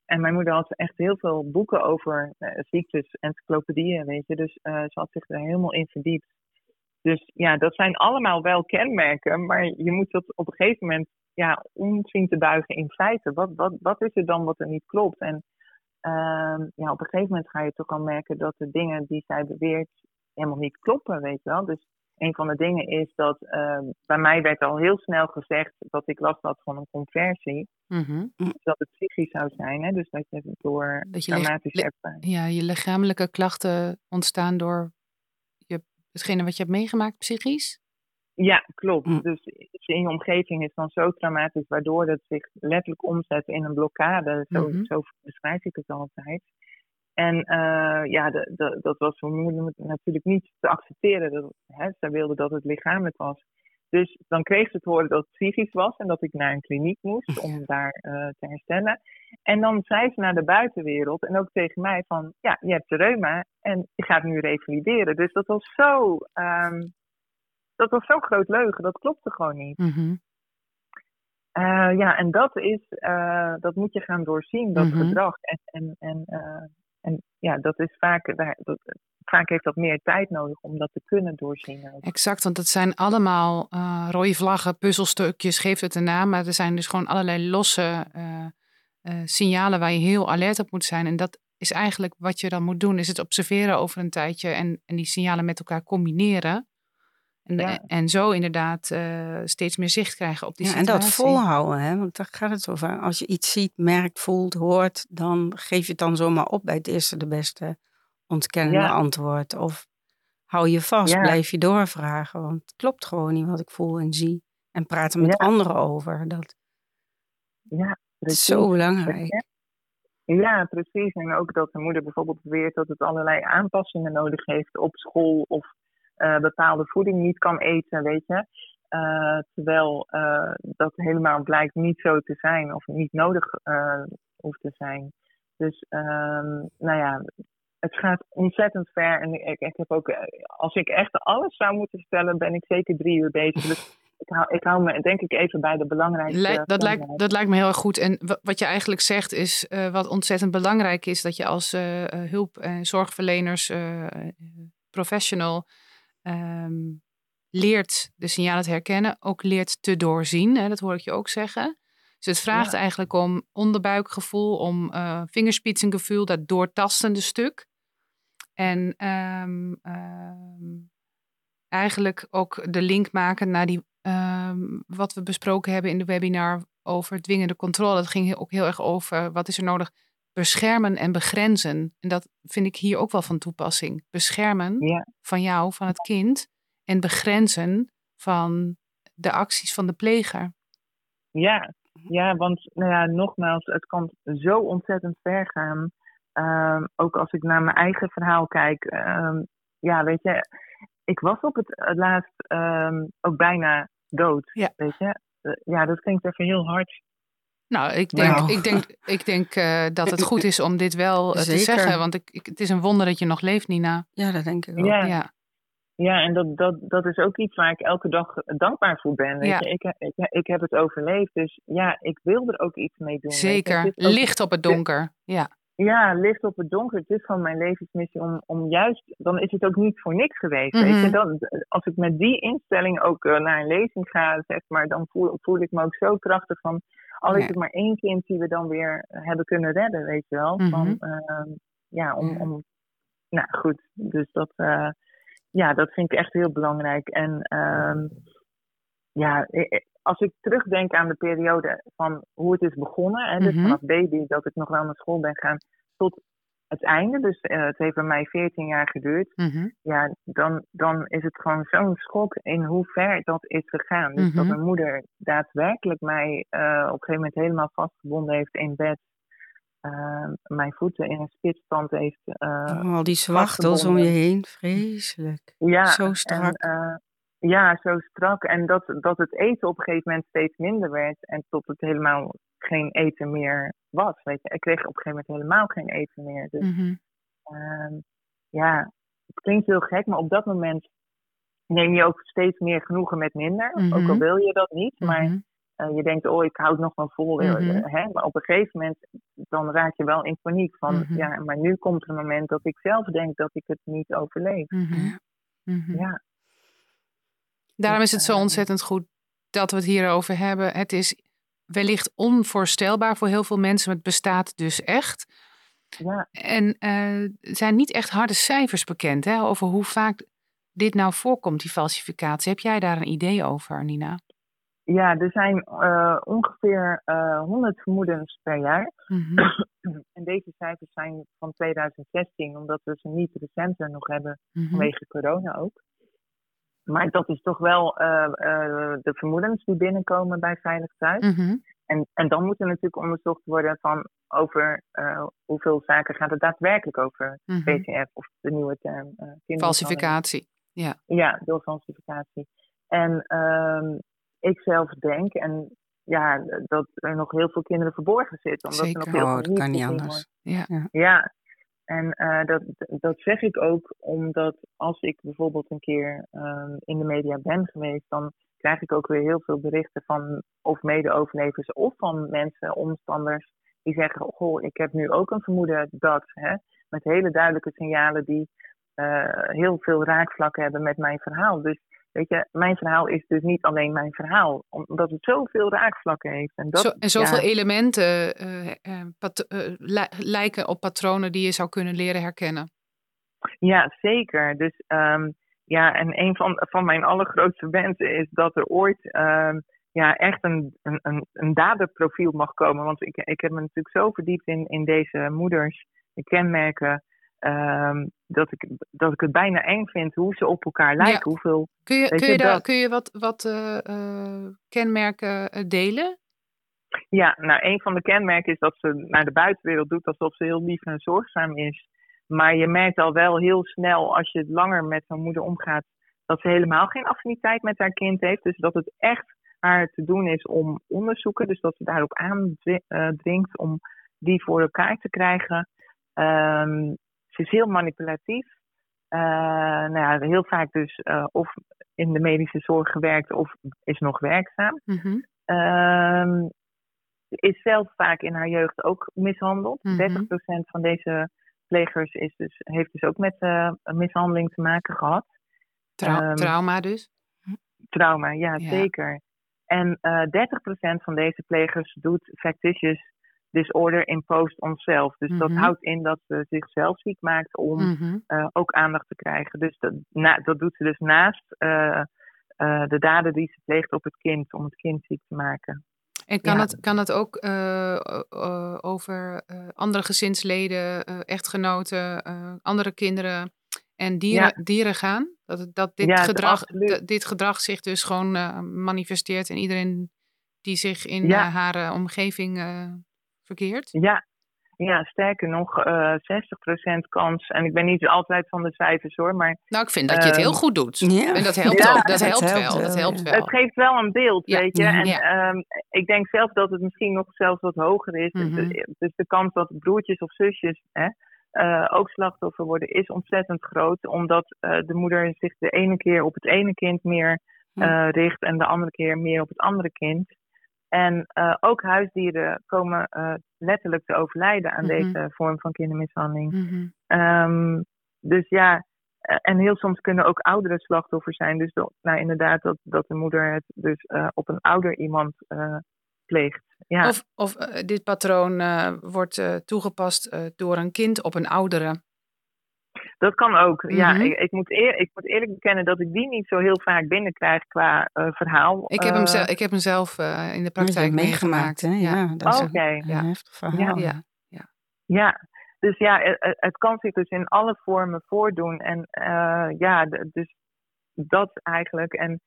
En mijn moeder had echt heel veel boeken over ziektes, encyclopedieën, weet je. Dus ze had zich er helemaal in verdiept. Dus ja, dat zijn allemaal wel kenmerken, maar je moet dat op een gegeven moment ja, te buigen in feiten. Wat, wat, wat is er dan wat er niet klopt? En uh, ja, op een gegeven moment ga je toch al merken dat de dingen die zij beweert helemaal niet kloppen, weet je wel. Dus een van de dingen is dat uh, bij mij werd al heel snel gezegd dat ik last had van een conversie. Mm Dat het psychisch zou zijn, hè? dus dat je door dat je traumatische ervaring. Ja, je lichamelijke klachten ontstaan door hetgene wat je hebt meegemaakt psychisch? Ja, klopt. Mm. Dus in je omgeving is dan zo traumatisch, waardoor het zich letterlijk omzet in een blokkade. Zo, mhm. zo beschrijf ik het altijd. En uh, ja, de, de, dat was voor moeder natuurlijk niet te accepteren. Dat, hè, zij wilde dat het lichamelijk was. Dus dan kreeg ze te horen dat het psychisch was en dat ik naar een kliniek moest om daar uh, te herstellen. En dan zei ze naar de buitenwereld en ook tegen mij van, ja, je hebt de reuma en je gaat nu revalideren. Dus dat was zo, um, dat was zo groot leugen, dat klopte gewoon niet. Mm ja, en dat is, uh, dat moet je gaan doorzien, dat mm gedrag. En, en, en, en ja, dat is vaak, dat, vaak heeft dat meer tijd nodig om dat te kunnen doorzien. Exact, want het zijn allemaal uh, rode vlaggen, puzzelstukjes, geeft het een naam. Maar er zijn dus gewoon allerlei losse uh, uh, signalen waar je heel alert op moet zijn. En dat is eigenlijk wat je dan moet doen, is het observeren over een tijdje en, en die signalen met elkaar combineren. En, en zo inderdaad steeds meer zicht krijgen op die ja, situatie. En dat volhouden, hè? want daar gaat het over. Als je iets ziet, merkt, voelt, hoort, dan geef je het dan zomaar op bij het eerste de beste ontkennende ja. antwoord. Of hou je vast, blijf je doorvragen. Want het klopt gewoon niet wat ik voel en zie. En praten met anderen over. Dat, ja, is zo belangrijk. Ja, precies. En ook dat de moeder bijvoorbeeld beweert dat het allerlei aanpassingen nodig heeft op school of uh, bepaalde voeding niet kan eten, weet je. Uh, terwijl uh, dat helemaal blijkt niet zo te zijn of niet nodig hoeft te zijn. Dus ehm, nou ja, het gaat ontzettend ver. En ik, ik heb ook, als ik echt alles zou moeten vertellen, ben ik zeker drie uur bezig. Dus ik hou, ik hou me denk ik even bij de belangrijkste. dat, lijkt, dat lijkt me heel erg goed. En wat je eigenlijk zegt is, uh, wat ontzettend belangrijk is, dat je als uh, hulp- en zorgverleners, uh, professional, um, leert de signalen te herkennen, ook leert te doorzien. Hè, dat hoor ik je ook zeggen. Dus het vraagt eigenlijk om onderbuikgevoel, om uh, vingerspitsengevoel, dat doortastende stuk. En um, um, eigenlijk ook de link maken naar die, um, wat we besproken hebben in de webinar over dwingende controle. Dat ging ook heel erg over wat is er nodig beschermen en begrenzen. En dat vind ik hier ook wel van toepassing. Beschermen van jou, van het kind. En begrenzen van de acties van de pleger. Ja, ja want nou ja, nogmaals, het kan zo ontzettend ver gaan. Um, ook als ik naar mijn eigen verhaal kijk. Um, ja, weet je, ik was op het, laatst um, ook bijna dood. Ja. Weet je? Uh, ja, dat klinkt even heel hard. Nou, ik denk, wow. ik denk, ik denk uh, dat het goed is om dit wel uh, te zeggen. Want ik, ik, het is een wonder dat je nog leeft, Nina. Ja, dat denk ik ook. Ja, ja. ja en dat, dat, dat is ook iets waar ik elke dag dankbaar voor ben. Weet ja. je? Ik, ik, ik heb het overleefd, dus ja, ik wil er ook iets mee doen. Zeker, licht op het donker. Ja. Ja, licht op het donker. Het is gewoon mijn levensmissie om, om juist, dan is het ook niet voor niks geweest. Mm -hmm. weet je? Mhm. Dan, als ik met die instelling ook uh, naar een lezing ga, zeg maar, dan voel, voel ik me ook zo krachtig van, al is het maar één kind die we dan weer hebben kunnen redden, weet je wel. Mm -hmm. van, uh, ja, om, om, nou goed, dus dat, uh, ja, dat vind ik echt heel belangrijk. En ja, als ik terugdenk aan de periode van hoe het is begonnen, dus mhm. vanaf baby dat ik nog wel naar school ben gegaan, tot het einde, dus uh, het heeft bij mij 14 jaar geduurd, mhm. ja, dan, dan is het gewoon zo'n schok in hoe ver dat is gegaan. Dus dat mhm. mijn moeder daadwerkelijk mij uh, op een gegeven moment helemaal vastgebonden heeft in bed. Uh, mijn voeten in een spitstand heeft. Oh, al die zwachtels om je heen, vreselijk. Ja, zo strak. En, ja, zo strak. En dat, dat het eten op een gegeven moment steeds minder werd. En tot het helemaal geen eten meer was. Weet je. Ik kreeg op een gegeven moment helemaal geen eten meer. Dus mhm. ehm, ja, het klinkt heel gek, maar op dat moment neem je ook steeds meer genoegen met minder. Ook al mhm. wil je dat niet. Maar mhm. eh, je denkt, oh, ik houd nog wel vol. Mm hè? Maar op een gegeven moment, dan raak je wel in paniek. Van, ja, maar nu komt er een moment dat ik zelf denk dat ik het niet overleef. Ja. Daarom is het zo ontzettend goed dat we het hierover hebben. Het is wellicht onvoorstelbaar voor heel veel mensen, maar het bestaat dus echt. Ja. En uh, er zijn niet echt harde cijfers bekend hè, over hoe vaak dit nou voorkomt, die falsificatie. Heb jij daar een idee over, Nina? Ja, er zijn uh, ongeveer uh, eh, 100 vermoedens per jaar. Mhm. en deze cijfers zijn van 2016, omdat we ze niet recenter nog hebben mhm. vanwege corona ook. Maar dat is toch wel uh, uh, de vermoedens die binnenkomen bij Veilig Thuis. Mhm. en, en dan moet er natuurlijk onderzocht worden van over uh, hoeveel zaken gaat het daadwerkelijk over mm PCF of de nieuwe term. falsificatie. Ja, ja falsificatie. En ehm, ik zelf denk, en ja, dat er nog heel veel kinderen verborgen zitten. Omdat Zeker. Er nog heel oh, dat kan niet anders. Ja. ja, en uh, dat, dat zeg ik ook omdat als ik bijvoorbeeld een keer uh, in de media ben geweest, dan krijg ik ook weer heel veel berichten van of mede-overlevers of van mensen, omstanders, die zeggen: Goh, ik heb nu ook een vermoeden dat, hè, met hele duidelijke signalen die uh, heel veel raakvlakken hebben met mijn verhaal. Dus Weet je, mijn verhaal is dus niet alleen mijn verhaal, omdat het zoveel raakvlakken heeft. En, dat, Zo, en zoveel elementen uh, uh, lijken op patronen die je zou kunnen leren herkennen. Ja, zeker. Dus um, ja, en een van, van mijn allergrootste wensen is dat er ooit um, ja, echt een, een, een daderprofiel mag komen. Want ik, ik heb me natuurlijk zo verdiept in, in deze moeders, de kenmerken. Um, dat, ik, dat ik het bijna eng vind hoe ze op elkaar lijken. Hoeveel, kun je, kun je, daar, kun je wat, wat uh, uh, kenmerken uh, delen? Ja, nou, een van de kenmerken is dat ze naar de buitenwereld doet alsof ze heel lief en zorgzaam is. Maar je merkt al wel heel snel, als je langer met zo'n moeder omgaat, dat ze helemaal geen affiniteit met haar kind heeft. Dus dat het echt haar te doen is om onderzoeken. Dus dat ze daarop aandringt om die voor elkaar te krijgen. Um, ze is heel manipulatief. Uh, nou ja, heel vaak dus uh, of in de medische zorg gewerkt of is nog werkzaam. Mm is zelf vaak in haar jeugd ook mishandeld. Mm -hmm. 30% van deze plegers is dus, heeft dus ook met uh, mishandeling te maken gehad. Um, trauma dus? Trauma, ja, ja. zeker. En 30% van deze plegers doet factitious disorder imposed onszelf. Dus dat mhm. houdt in dat ze zichzelf ziek maakt om mhm. eh, ook aandacht te krijgen. Dus dat, na, dat doet ze dus naast uh, uh, de daden die ze pleegt op het kind, om het kind ziek te maken. En kan, het, kan het ook over andere gezinsleden, echtgenoten, andere kinderen en dieren, ja. dieren gaan? Dat, dat dit, ja, gedrag, dit gedrag zich dus gewoon manifesteert en iedereen die zich in haar omgeving verkeerd? Ja, ja, sterker nog, uh, eh, 60% kans. En ik ben niet altijd van de cijfers hoor, maar... Nou, ik vind dat je het heel ehm, goed doet. Ja. En dat helpt ja, ook. Dat, helpt, wel. Dat helpt wel. Het geeft wel een beeld, weet je. En um, ik denk zelf dat het misschien nog zelfs wat hoger is. Mm -hmm. dus, dus, de kans dat broertjes of zusjes hè, uh, ook slachtoffer worden is ontzettend groot. Omdat uh, de moeder zich de ene keer op het ene kind meer richt en de andere keer meer op het andere kind. En uh, ook huisdieren komen uh, letterlijk te overlijden aan mm -hmm. deze vorm van kindermishandeling. Mm -hmm. um, dus ja, uh, en heel soms kunnen ook oudere slachtoffers zijn. Dus dat, nou, inderdaad, dat, dat de moeder het dus op een ouder iemand pleegt. Ja. Of, of dit patroon wordt toegepast door een kind op een oudere. Dat kan ook. Ja, mhm. ik, ik, moet eer, ik moet eerlijk bekennen dat ik die niet zo heel vaak binnenkrijg qua uh, verhaal. Ik heb hem, zelf, ik heb hem zelf uh, in de praktijk meegemaakt. Hè? Ja, dat is okay. een, ja. heftig verhaal. Ja. Ja. ja. dus ja, het, het, kan zich dus in alle vormen voordoen. En uh, ja, dus dat eigenlijk. En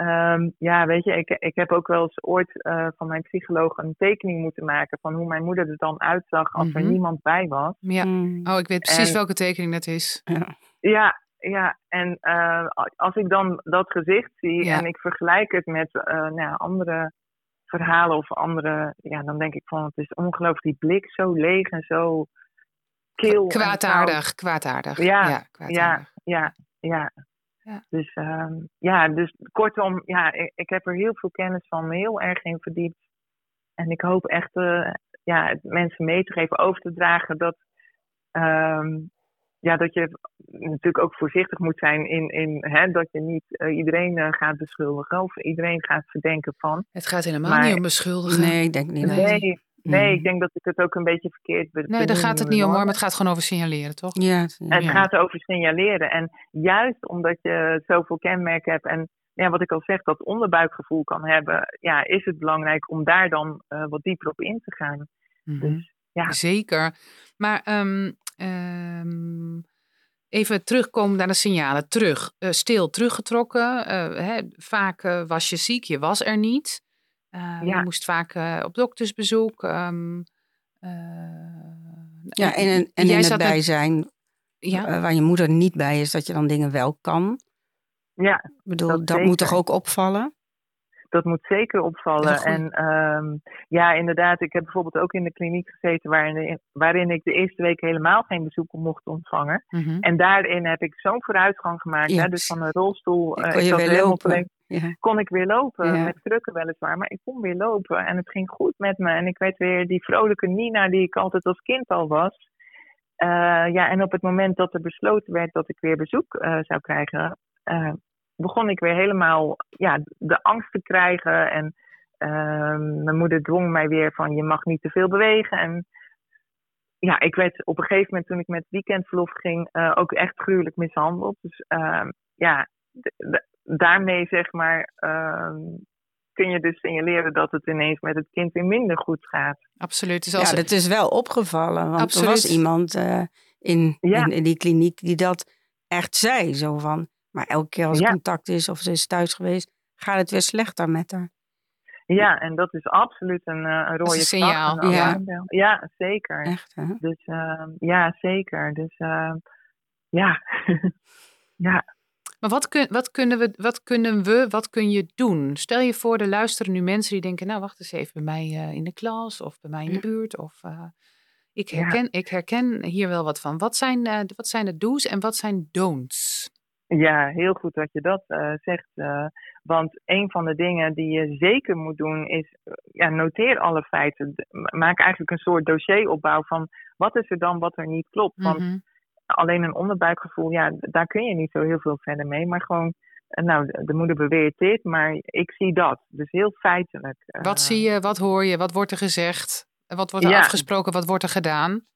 Um, ja, weet je, ik, ik heb ook wel eens ooit uh, van mijn psycholoog een tekening moeten maken van hoe mijn moeder er dan uitzag als er mhm. niemand bij was. Ja, mm. oh, ik weet precies welke tekening dat is. Ja, ja, ja. en uh, als ik dan dat gezicht zie en ik vergelijk het met uh, nou, andere verhalen of andere, ja, dan denk ik van het is ongelooflijk die blik zo leeg en zo kil. Kwaadaardig, kwaadaardig. Ja, ja, kwaadaardig. ja, ja, ja. Ja. Dus uh, ja, dus kortom, ja, ik, ik, heb er heel veel kennis van, me heel erg in verdiept. En ik hoop echt uh, ja, mensen mee te geven, over te dragen dat, uh, ja, dat je natuurlijk ook voorzichtig moet zijn in, in hè, dat je niet uh, iedereen uh, gaat beschuldigen of iedereen gaat verdenken van. Het gaat helemaal niet om beschuldigen. Nee, ik denk niet. Nee, Nee, ik denk dat ik het ook een beetje verkeerd ben. Nee, daar gaat het niet om hoor, maar het gaat gewoon over signaleren, toch? Ja, het, het gaat over signaleren. En juist omdat je zoveel kenmerken hebt en ja, wat ik al zeg, dat onderbuikgevoel kan hebben, ja, is het belangrijk om daar dan uh, wat dieper op in te gaan. Mm -hmm. dus, ja. Zeker. Maar um, um, even terugkomen naar de signalen. Terug, uh, stil, teruggetrokken. Uh, hè, vaak was je ziek, je was er niet. Uh, ja. Je moest vaak uh, op doktersbezoek. Um, uh, ja, en, en, en in het bijzijn ja? waar je moeder niet bij is, dat je dan dingen wel kan. Ja, ik bedoel, dat, dat moet toch ook opvallen? dat moet zeker opvallen. En um, ja, inderdaad, ik heb bijvoorbeeld ook in de kliniek gezeten waarin, waarin ik de eerste week helemaal geen bezoeken mocht ontvangen. Mm -hmm. En daarin heb ik zo'n vooruitgang gemaakt. Hè, dus van een rolstoel. Uh, kon je weer lopen. Ja. Kon ik weer lopen, ja. met krukken weliswaar, maar ik kon weer lopen. En het ging goed met me. En ik weet weer die vrolijke Nina die ik altijd als kind al was. Uh, ja, en op het moment dat er besloten werd dat ik weer bezoek uh, zou krijgen, uh, begon ik weer helemaal ja, de angst te krijgen. En uh, mijn moeder dwong mij weer van je mag niet te veel bewegen. En ja, ik werd op een gegeven moment toen ik met weekendverlof ging ook echt gruwelijk mishandeld. Dus uh, ja, daarmee zeg maar ehm, kun je dus signaleren dat het ineens met het kind weer minder goed gaat. Absoluut. Dus als ja, het... is wel opgevallen. Want Absoluut. er was iemand uh, in, ja. in, in, die kliniek die dat echt zei. Zo van, maar elke keer als er contact is of ze is thuis geweest, gaat het weer slechter met haar. Ja, en dat is absoluut een, uh, een rode signaal. Ja. ja, zeker. Echt, hè? Dus uh, ja, zeker. Dus uh, ja. ja. Maar wat, kun, wat, kunnen we, wat kunnen we, wat kun je doen? Stel je voor, er luisteren nu mensen die denken, nou wacht eens even, bij mij in de klas of bij mij in de buurt. Of ik, herken, ja. ik herken hier wel wat van. Wat zijn, wat zijn de do's en wat zijn don'ts? Ja, heel goed dat je dat uh, zegt. Uh, want een van de dingen die je zeker moet doen is, ja, noteer alle feiten. Maak eigenlijk een soort dossieropbouw van wat is er dan wat er niet klopt. Want mm -hmm. Alleen een onderbuikgevoel, ja, daar kun je niet zo heel veel verder mee. Maar gewoon, nou, de moeder beweert dit, maar ik zie dat. Dus heel feitelijk. Wat zie je, wat hoor je, wat wordt er gezegd? Wat wordt er ja. afgesproken, wat wordt er gedaan?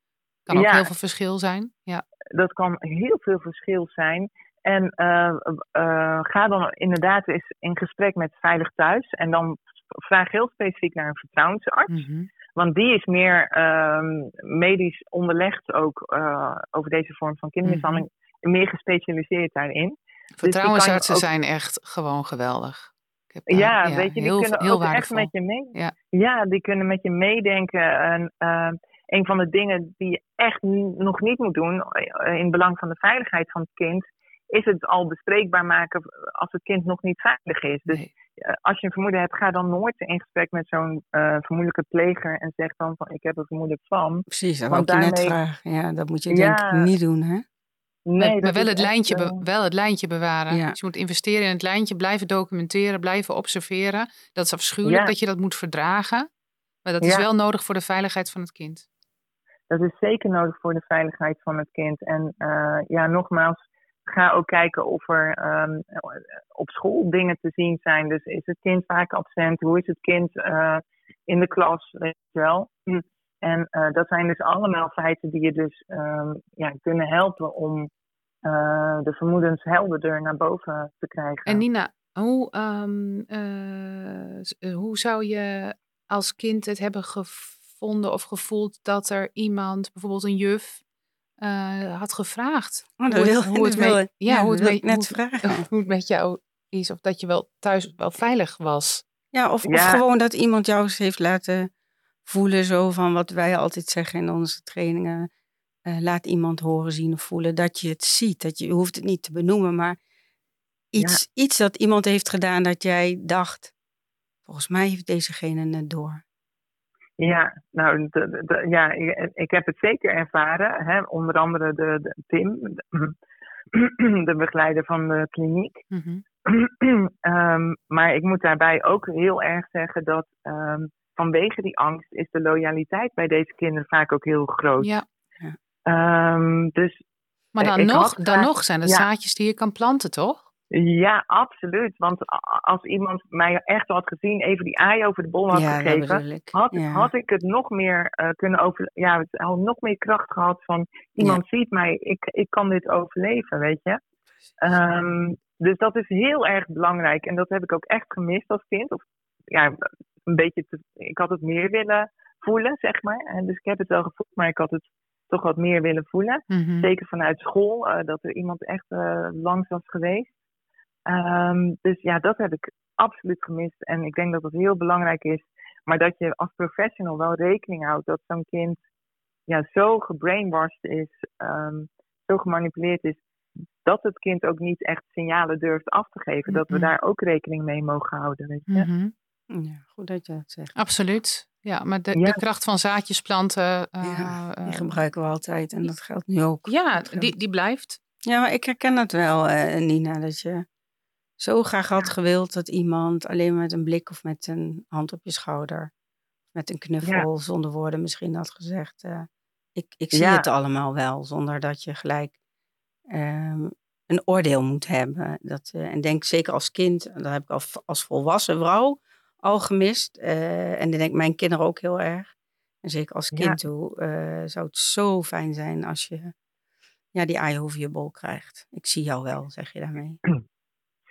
Kan ook ja. heel veel verschil zijn. Ja. Dat kan heel veel verschil zijn. En uh, uh, ga dan inderdaad eens in gesprek met Veilig Thuis. En dan vraag heel specifiek naar een vertrouwensarts. Mm -hmm. Want die is meer uh, medisch onderlegd ook uh, over deze vorm van kindermishandeling. Mm -hmm. Meer gespecialiseerd daarin. Vertrouwensartsen dus zijn echt gewoon geweldig. Heb, ja, ja, weet je, die heel, kunnen heel ook echt met je mee. Ja. ja. die kunnen met je meedenken. En, een van de dingen die je echt nog niet moet doen, in belang van de veiligheid van het kind, is het al bespreekbaar maken als het kind nog niet veilig is. Dus nee. als je een vermoeden hebt, ga dan nooit in gesprek met zo'n uh, vermoedelijke pleger en zeg dan van ik heb een vermoeden van. Precies, dat ik daarmee... net vragen. Ja, dat moet je denk ik niet doen, hè? Nee, maar wel het, lijntje be, wel het lijntje bewaren. Ja. Dus je moet investeren in het lijntje, blijven documenteren, blijven observeren. Dat is afschuwelijk ja. dat je dat moet verdragen. Maar dat is wel nodig voor de veiligheid van het kind. Dat is zeker nodig voor de veiligheid van het kind. En uh, ja, nogmaals, ga ook kijken of er um, op school dingen te zien zijn. Dus is het kind vaak absent? Hoe is het kind uh, in de klas? Weet je wel. En uh, dat zijn dus allemaal feiten die je dus um, ja, kunnen helpen om de vermoedens helderder naar boven te krijgen. En Nina, hoe, ehm, hoe zou je als kind het hebben gevonden of gevoeld dat er iemand, bijvoorbeeld een juf, had gevraagd? Oh, dat wil, hoe het, met, ja, hoe het met, net vragen. Hoe het met jou is of dat je wel thuis wel veilig was. Ja, of, of gewoon dat iemand jou eens heeft laten voelen, zo van wat wij altijd zeggen in onze trainingen. Uh, laat iemand horen, zien of voelen dat je het ziet. Dat je, je hoeft het niet te benoemen, maar iets, iets dat iemand heeft gedaan dat jij dacht, volgens mij heeft dezegene het door. Ja, nou, de, de, ja, ik heb het zeker ervaren. Hè? Onder andere de, de Tim, de, begeleider van de kliniek. Mm um, maar ik moet daarbij ook heel erg zeggen dat um, vanwege die angst is de loyaliteit bij deze kinderen vaak ook heel groot. Ja. Um, dus, maar dan, nog, dan nog zijn het zaadjes die je kan planten, toch? Ja, absoluut. Want als iemand mij echt had gezien, even die aai over de bol had gegeven, had, had ik het nog meer uh, kunnen over, ja, het had nog meer kracht gehad van iemand ziet mij, ik, ik kan dit overleven, weet je. Um, dus dat is heel erg belangrijk. En dat heb ik ook echt gemist als kind. Of ja, een beetje te, ik had het meer willen voelen, zeg maar. En dus ik heb het wel gevoeld, maar ik had het toch wat meer willen voelen. Mhm. Zeker vanuit school, uh, dat er iemand echt uh, langs was geweest. Um, dus ja, dat heb ik absoluut gemist. En ik denk dat dat heel belangrijk is. Maar dat je als professional wel rekening houdt dat zo'n kind ja, zo gebrainwashed is, um, zo gemanipuleerd is, dat het kind ook niet echt signalen durft af te geven. Dat we daar ook rekening mee mogen houden. Weet je? Mhm. Ja, goed dat je dat zegt. Absoluut. Ja, maar de, de kracht van zaadjes planten. Uh, die eh, gebruiken we altijd en dat geldt nu ook. Ja, die, die blijft. Ja, maar ik herken het wel, uh, Nina, dat je zo graag had gewild dat iemand alleen met een blik of met een hand op je schouder, met een knuffel, zonder woorden misschien had gezegd: uh, ik, ik zie het allemaal wel, zonder dat je gelijk um, een oordeel moet hebben. Dat, uh, en denk zeker als kind, dat heb ik als, als volwassen vrouw al gemist. Uh, en dan denk mijn kinderen ook heel erg. En zeker als kind toe uh, zou het zo fijn zijn als je ja, die aai over je bol krijgt. Ik zie jou wel, zeg je daarmee.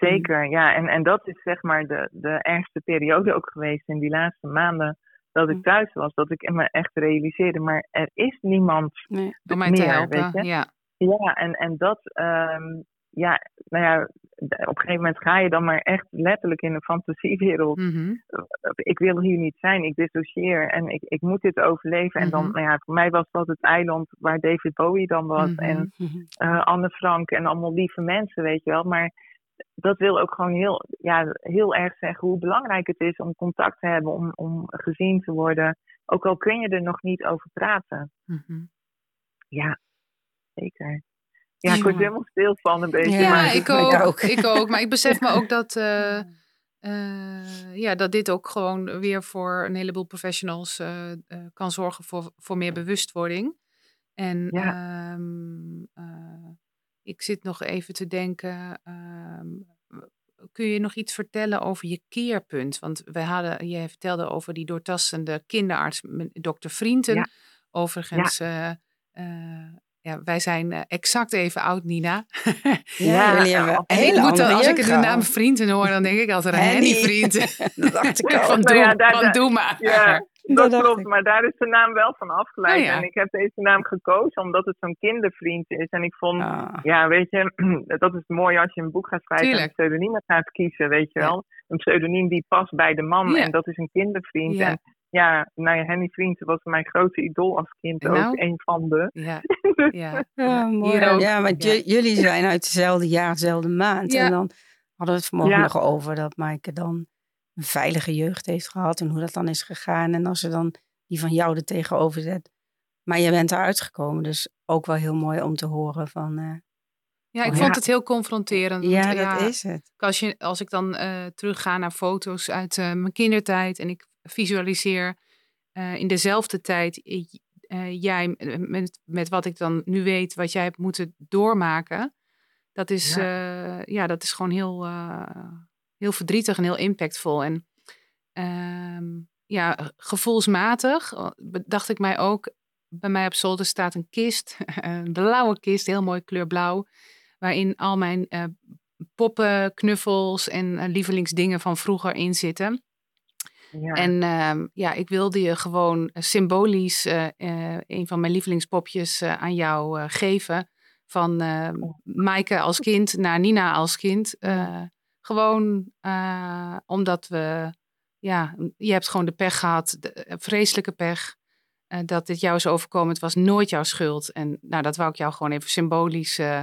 Zeker, ja. En, en dat is zeg maar de, de ergste periode ook geweest in die laatste maanden dat ik thuis was. Dat ik me echt realiseerde, maar er is niemand nee, om mij te helpen. Weet je? Ja. Ja, en, en dat, um, ja, nou ja, op een gegeven moment ga je dan maar echt letterlijk in een fantasiewereld. Mm Ik wil hier niet zijn, ik dissocieer en ik, ik moet dit overleven. En dan, mm-hmm. nou ja, voor mij was dat het eiland waar David Bowie dan was mm-hmm. en uh, Anne Frank en allemaal lieve mensen, weet je wel. Maar dat wil ook gewoon heel, ja, heel erg zeggen hoe belangrijk het is om contact te hebben, om, om gezien te worden. Ook al kun je er nog niet over praten. Mm-hmm. Ja, zeker. Ja, ik word helemaal stil van een beetje. Ja, maar ik, ook, ik ook. Maar ik besef me ook dat, uh, uh, ja, dat dit ook gewoon weer voor een heleboel professionals uh, kan zorgen voor, voor meer bewustwording. En ja. um, ik zit nog even te denken. Um, kun je nog iets vertellen over je keerpunt? Want we hadden, je vertelde over die doortastende kinderarts, dokter Vrienden. Ja. Overigens. Ja ja, wij zijn uh, exact even oud, Nina. Ja, jullie hebben hele moet, Als ik de naam vrienden hoor, dan denk ik altijd aan Henny Vrienden. dat dacht ik al. Van, doe, ja, daar, van doe maar. Ja, dat, klopt, maar daar is de naam wel van afgeleid. Oh, en ik heb deze naam gekozen omdat het zo'n kindervriend is. En ik vond, ah. ja, weet je, dat is mooi als je een boek gaat schrijven Tuurlijk. en een pseudoniem gaat kiezen, weet je wel. Een pseudoniem die past bij de man en dat is een kindervriend. En ja, nou ja, Henny Vriend was mijn grote idool als kind. ook nou. een van de. Ja, ja. ja mooi. Ja, want jullie zijn uit dezelfde jaar, dezelfde maand. En dan hadden we het vanmorgen nog over dat Maaike dan een veilige jeugd heeft gehad. En hoe dat dan is gegaan. En als ze dan die van jou er tegenover zet. Maar je bent eruit gekomen. Dus ook wel heel mooi om te horen van... Uh, ja, ik vond het heel confronterend. Ja, dat is het. Als, je, als ik dan uh, terugga naar foto's uit uh, mijn kindertijd en ik visualiseer in dezelfde tijd jij met, met wat ik dan nu weet, wat jij hebt moeten doormaken. Dat is, ja. Ja dat is gewoon heel, heel verdrietig en heel impactvol. En ehm, ja, gevoelsmatig dacht ik mij ook, bij mij op zolder staat een kist, een blauwe kist, heel mooi kleurblauw. waarin al mijn uh, poppen, knuffels en lievelingsdingen van vroeger in zitten. Ja. En ehm, ja, ik wilde je gewoon symbolisch een van mijn lievelingspopjes aan jou geven. Van. Maaike als kind naar Nina als kind. Gewoon omdat we, ja, je hebt gewoon de pech gehad, de, vreselijke pech. Uh, dat dit jou is overkomen. Het was nooit jouw schuld. En nou, dat wou ik jou gewoon even symbolisch uh,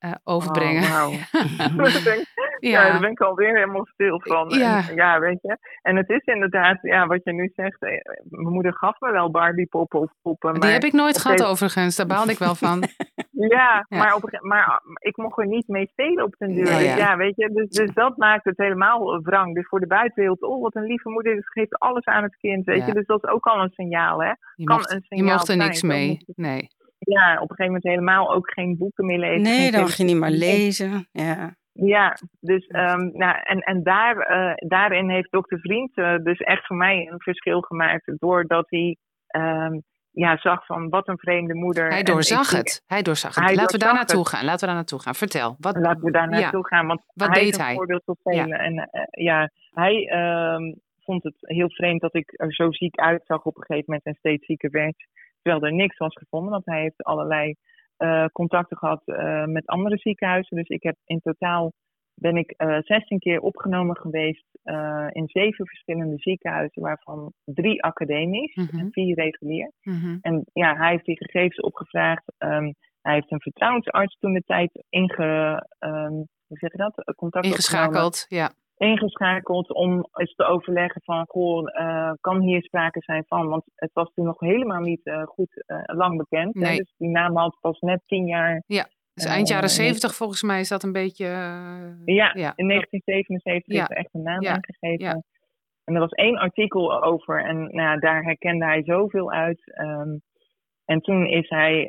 uh, overbrengen. Oh, wow. ja. daar ben ik alweer helemaal stil van. Ja. En, ja, weet je. En het is inderdaad, ja, wat je nu zegt. Mijn moeder gaf me wel Barbie poppen of poppen. Die heb ik nooit gehad overigens. Daar baalde ik wel van. ja, Maar, op, maar ik mocht er niet mee spelen op den duur. Ja, dus ja, weet je. Dus, dus dat maakt het helemaal wrang. Dus voor de buitenwereld, oh wat een lieve moeder. Ze geeft alles aan het kind, weet je. Dus dat is ook al een signaal, hè. Je kan mocht, een signaal je mocht er niks mee, nee. Ja, op een gegeven moment helemaal ook geen boeken meer lezen. Nee, dan mag je niet meer lezen. Ja. Ja, dus um, nou, en, en daar, uh, daarin heeft dokter Vriend uh, dus echt voor mij een verschil gemaakt. Doordat hij um, ja, zag van wat een vreemde moeder. Hij doorzag het. Hij doorzag het. Laten we daar naartoe gaan. Laten we daar naartoe gaan. Vertel. Wat, Laten we daar naartoe gaan. Want wat hij deed hij? Een voorbeeld tot ja. En, uh, ja, hij um, vond het heel vreemd dat ik er zo ziek uitzag op een gegeven moment en steeds zieker werd. Terwijl er niks was gevonden, want hij heeft allerlei uh, contacten gehad uh, met andere ziekenhuizen. Dus ik heb in totaal ben ik uh, eh, 16 keer opgenomen geweest in zeven verschillende ziekenhuizen, waarvan drie academisch mm -hmm. en vier regulier. Mm -hmm. En ja, hij heeft die gegevens opgevraagd. Um, hij heeft een vertrouwensarts toen de tijd inge, um, hoe zeg je dat? Contact Ingeschakeld, ja ingeschakeld om eens te overleggen van, goh, uh, kan hier sprake zijn van? Want het was toen nog helemaal niet uh, goed uh, lang bekend. Nee. Dus die naam had pas net tien jaar. Ja, dus eind jaren zeventig volgens mij is dat een beetje... ja, ja, in 1977 ja. is er echt een naam aangegeven. Ja. En er was één artikel over en nou, daar herkende hij zoveel uit. Um, en toen is hij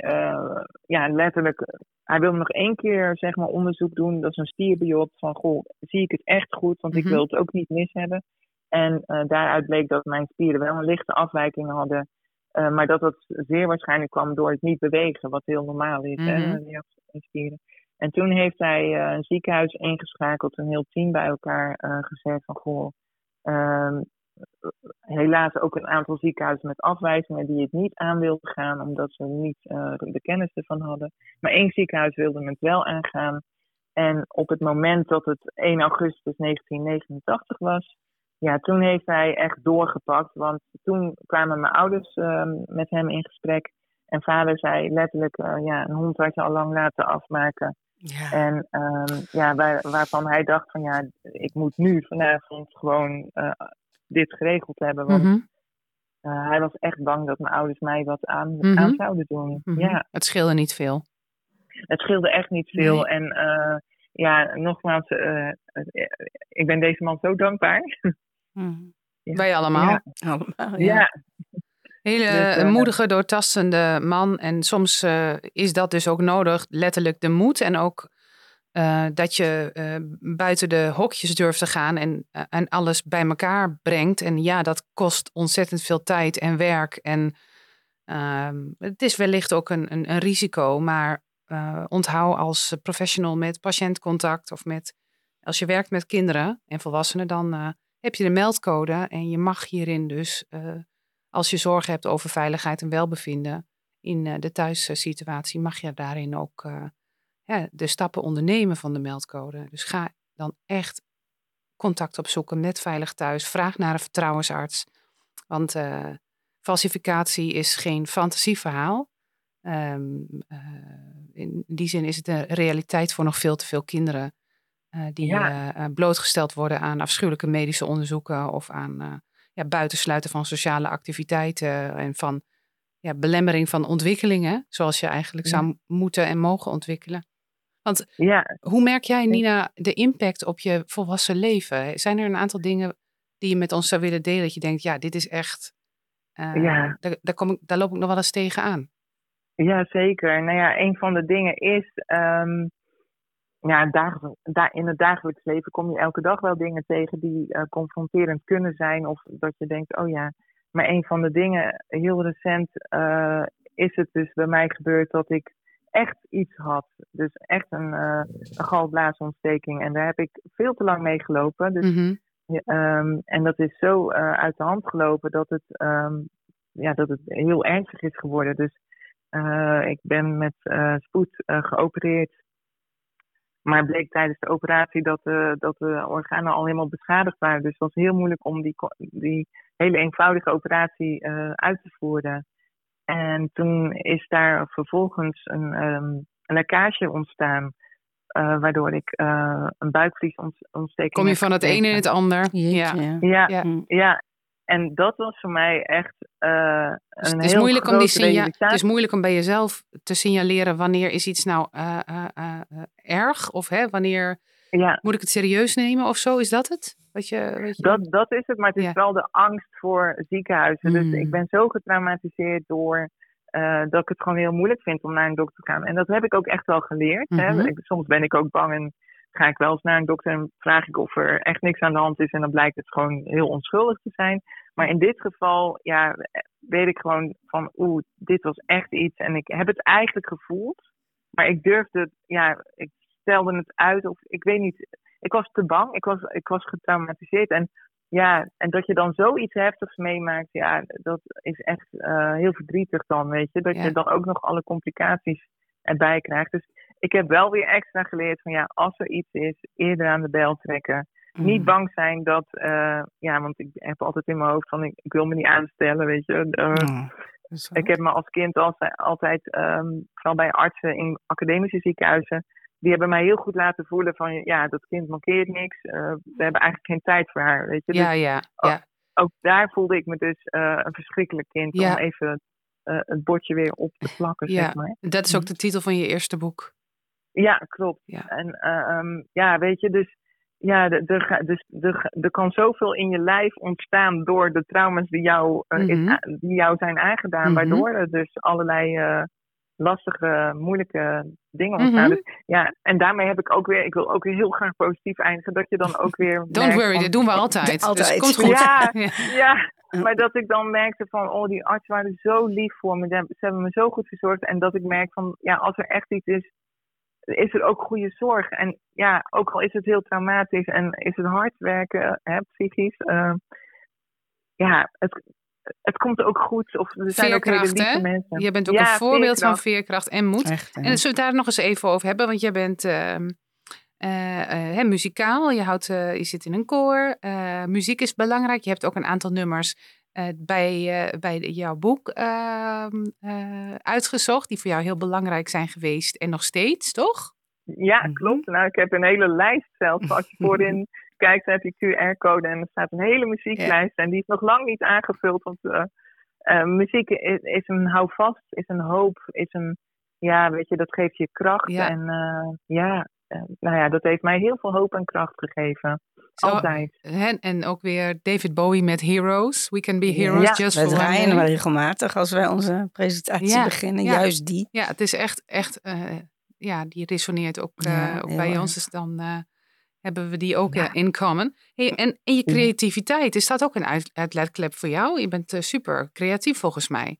ja, letterlijk hij wil nog één keer zeg maar, onderzoek doen. Dat is een van, goh, zie ik het echt goed? Want ik mhm. wil het ook niet mis hebben. En uh, daaruit bleek dat mijn spieren wel een lichte afwijking hadden. Uh, maar dat dat zeer waarschijnlijk kwam door het niet bewegen, wat heel normaal is, mm -hmm. hè, mhm. spieren. En toen heeft hij een ziekenhuis ingeschakeld, een heel team bij elkaar gezegd van, goh, ehm, helaas ook een aantal ziekenhuizen met afwijzingen die het niet aan wilden gaan, omdat ze niet uh, de kennis ervan hadden. Maar één ziekenhuis wilde het wel aangaan. En op het moment dat het 1 augustus 1989 was, ja, toen heeft hij echt doorgepakt. Want toen kwamen mijn ouders uh, met hem in gesprek. En vader zei letterlijk, uh, ja, een hond had je al lang laten afmaken. Ja. En um, ja, waar, waarvan hij dacht van ja, ik moet nu vanavond gewoon uh, dit geregeld hebben. Want mm-hmm. uh, hij was echt bang dat mijn ouders mij wat aan, aan zouden doen. Mm-hmm. Ja. Het scheelde niet veel. Het scheelde echt niet veel. Nee. En uh, ja, nogmaals, uh, ik ben deze man zo dankbaar. ja. Wij allemaal. Ja. allemaal ja. ja. Hele dus, moedige, doortastende man. En soms is dat dus ook nodig, letterlijk de moed en ook uh, dat je uh, buiten de hokjes durft te gaan en, uh, en alles bij elkaar brengt. En ja, dat kost ontzettend veel tijd en werk. En ehm, het is wellicht ook een, een, een risico. Maar onthoud als professional met patiëntcontact of met, als je werkt met kinderen en volwassenen, dan heb je de meldcode. En je mag hierin dus, als je zorgen hebt over veiligheid en welbevinden in de thuissituatie, mag je daarin ook ja, de stappen ondernemen van de meldcode. Dus ga dan echt contact opzoeken met Veilig Thuis. Vraag naar een vertrouwensarts. Want uh, falsificatie is geen fantasieverhaal. Um, uh, in die zin is het een realiteit voor nog veel te veel kinderen. Uh, die ja. blootgesteld worden aan afschuwelijke medische onderzoeken of aan ja, buitensluiten van sociale activiteiten en van ja, belemmering van ontwikkelingen, zoals je eigenlijk ja. zou moeten en mogen ontwikkelen. Want ja. hoe merk jij, Nina, de impact op je volwassen leven? Zijn er een aantal dingen die je met ons zou willen delen? Dat je denkt, ja, dit is echt. Uh, ja. daar, daar, kom ik, daar loop ik nog wel eens tegen aan. Ja, zeker. Nou ja, een van de dingen is. Um, ja, in het dagelijks leven kom je elke dag wel dingen tegen die uh, confronterend kunnen zijn. Of dat je denkt, oh ja. Maar een van de dingen, heel recent, uh, is het dus bij mij gebeurd dat ik echt iets had. Dus echt een, uh, een galblaasontsteking. En daar heb ik veel te lang mee gelopen. Dus, mm en dat is zo uh, uit de hand gelopen dat het, um, ja, dat het heel ernstig is geworden. Dus uh, ik ben met spoed geopereerd. Maar bleek tijdens de operatie dat, de, dat de organen al helemaal beschadigd waren. Dus het was heel moeilijk om die, die hele eenvoudige operatie uit te voeren. En toen is daar vervolgens een, um, een lekkage ontstaan. Uh, waardoor ik uh, een buikvliesontsteking. Kom je van het een in het ander? Ja. Ja, ja. ja. En dat was voor mij echt uh, dus een het is heel moeilijk om die Het is moeilijk om bij jezelf te signaleren wanneer is iets nou erg of hè, wanneer ja. moet ik het serieus nemen of zo? Is dat het? Wat je, je... Dat, dat is het, maar het is wel de angst voor ziekenhuizen. Dus ik hmm. ben zo getraumatiseerd door uh, dat ik het gewoon heel moeilijk vind om naar een dokter te gaan. En dat heb ik ook echt wel geleerd. hè? Mhm. soms ben ik ook bang en ga ik wel eens naar een dokter en vraag ik of er echt niks aan de hand is. En dan blijkt het gewoon heel onschuldig te zijn. Maar in dit geval, ja, weet ik gewoon van, oeh, dit was echt iets. En ik heb het eigenlijk gevoeld. Maar ik durfde, ja, ik stelde het uit of ik weet niet ik was te bang. Ik was, ik was getraumatiseerd. En ja, en dat je dan zoiets heftigs meemaakt, ja, dat is echt uh, heel verdrietig dan, weet je. Dat je dan ook nog alle complicaties erbij krijgt. Dus ik heb wel weer extra geleerd van ja, als er iets is, eerder aan de bel trekken. Niet mm. bang zijn dat, uh, ja, want ik heb altijd in mijn hoofd van ik, ik wil me niet aanstellen, weet je. Uh, ik heb me als kind altijd, altijd um, vooral bij artsen in academische ziekenhuizen, die hebben mij heel goed laten voelen van ja, dat kind mankeert niks. Uh, we hebben eigenlijk geen tijd voor haar. Weet je? Ja, dus ja, ja. Ook, daar voelde ik me dus uh, een verschrikkelijk kind om even uh, het bordje weer op te plakken. Ja. Zeg maar. Dat is ook de titel van je eerste boek. Ja, klopt. Ja. En um, ja, weet je, dus ja, er, er, dus er, er kan zoveel in je lijf ontstaan door de trauma's die jou, mm -hmm. is, die jou zijn aangedaan, mm -hmm. waardoor er dus allerlei lastige, moeilijke dingen ontstaan. Mm dus, ja, en daarmee heb ik ook weer, ik wil ook weer heel graag positief eindigen, dat je dan ook weer. Don't worry, dat doen we altijd. Dus altijd. Dus komt goed. Ja, ja, maar dat ik dan merkte van, oh, die artsen waren zo lief voor me, ze hebben me zo goed verzorgd. En dat ik merk van, ja, als er echt iets is, is er ook goede zorg. En ja, ook al is het heel traumatisch en is het hard werken, hè, psychisch. Uh, ja, het, het komt ook goed. Of er zijn ook hele lieve mensen. Je bent ook een voorbeeld van veerkracht en moed. Echt, en zullen we het daar nog eens even over hebben? Want jij bent uh, uh, muzikaal. Je, houdt, uh, je zit in een koor. muziek is belangrijk. Je hebt ook een aantal nummers bij, bij jouw boek ehm, uitgezocht. Die voor jou heel belangrijk zijn geweest. En nog steeds, toch? Ja, mhm. klopt. Nou, ik heb een hele lijst zelfs. Als je voorin kijkt, dan heb je QR-code en er staat een hele muzieklijst. En die is nog lang niet aangevuld. Want uh, uh, muziek is, is, een houvast, is een hoop, is een, ja, weet je, dat geeft je kracht. En uh, ja, nou ja, dat heeft mij heel veel hoop en kracht gegeven. Zo, Altijd. En, en ook weer David Bowie met Heroes. We can be heroes ja, just for draaien we regelmatig als wij onze presentatie beginnen. Juist die. Ja, het is echt, echt ja, die resoneert ook, ook bij ons. Dus dan hebben we die ook in common. Hey, en, en je creativiteit, is dat ook een uitlaatklep voor jou? Je bent uh, super creatief volgens mij.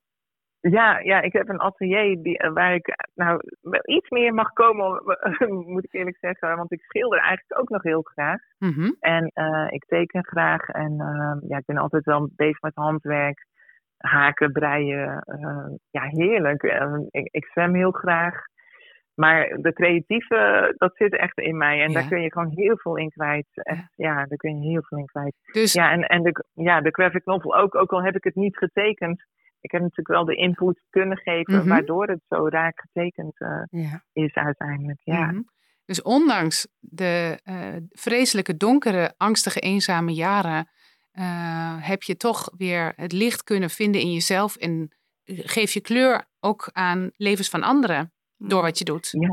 Ja, ja, ik heb een atelier die, eh, waar ik nou iets meer mag komen, moet ik eerlijk zeggen. Want ik schilder eigenlijk ook nog heel graag. Mm-hmm. En uh, ik teken graag. En uh, ja, ik ben altijd wel bezig met handwerk. Haken, breien. ja, heerlijk. ik, ik zwem heel graag. Maar de creatieve, dat zit echt in mij. En daar kun je gewoon heel veel in kwijt. Echt, ja, daar kun je heel veel in kwijt. Dus... Ja, en, en de, ja, de graphic novel ook, ook al heb ik het niet getekend. Ik heb natuurlijk wel de input kunnen geven, mhm. waardoor het zo raak getekend uh, is uiteindelijk. Ja. Mhm. Dus ondanks de uh, vreselijke, donkere, angstige, eenzame jaren, uh, heb je toch weer het licht kunnen vinden in jezelf en geef je kleur ook aan levens van anderen door wat je doet. Ja,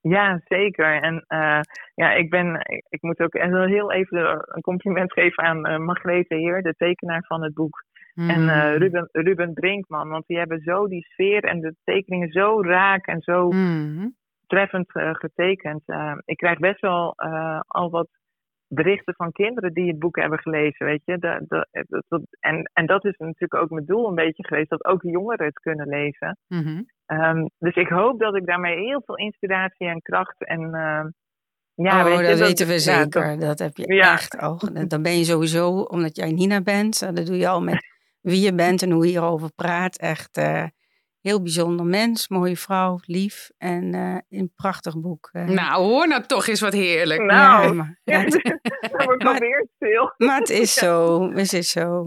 ja zeker. En uh, ja, ik ben, ik, moet ook heel even een compliment geven aan uh, Margrethe Heer, de tekenaar van het boek. En uh, Ruben, Ruben Brinkman, want die hebben zo die sfeer en de tekeningen zo raak en zo mm. treffend getekend. ik krijg best wel al wat berichten van kinderen die het boek hebben gelezen, weet je. De, de, en, en dat is natuurlijk ook mijn doel een beetje geweest, dat ook jongeren het kunnen lezen. Mm Ehm, dus ik hoop dat ik daarmee heel veel inspiratie en kracht en uh, ja, oh, dat, weten we zeker. dat, heb je echt al. Dan ben je sowieso, omdat jij Nina bent, dat doe je al met wie je bent en hoe je hierover praat. Echt uh, heel bijzonder mens, mooie vrouw, lief en uh, een prachtig boek. Uh. Nou, hoor nou toch eens wat heerlijk. Nou, ja, maar, ja, dat wordt alweer stil. Maar het is zo, het is zo.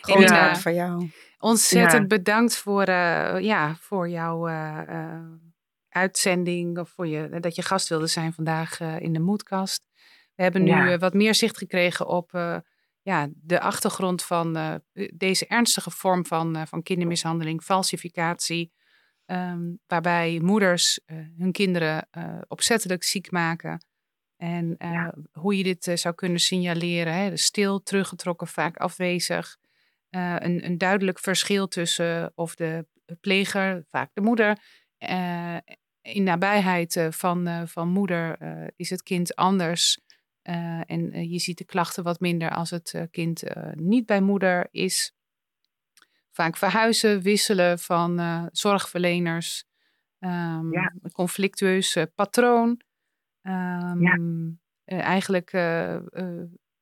Groot ja. voor jou. Ontzettend bedankt voor, ja, voor jouw uitzending of voor je, dat je gast wilde zijn vandaag in de Moedkast. We hebben nu wat meer zicht gekregen op ja, de achtergrond van deze ernstige vorm van, van kindermishandeling, falsificatie, um, waarbij moeders hun kinderen opzettelijk ziek maken. En ja. hoe je dit zou kunnen signaleren, hè, stil, teruggetrokken, vaak afwezig. Een, een duidelijk verschil tussen of de pleger, vaak de moeder, in nabijheid van, van moeder is het kind anders en je ziet de klachten wat minder als het kind niet bij moeder is. Vaak verhuizen, wisselen van zorgverleners. Um, ja. Conflictueus patroon. Um, ja. eigenlijk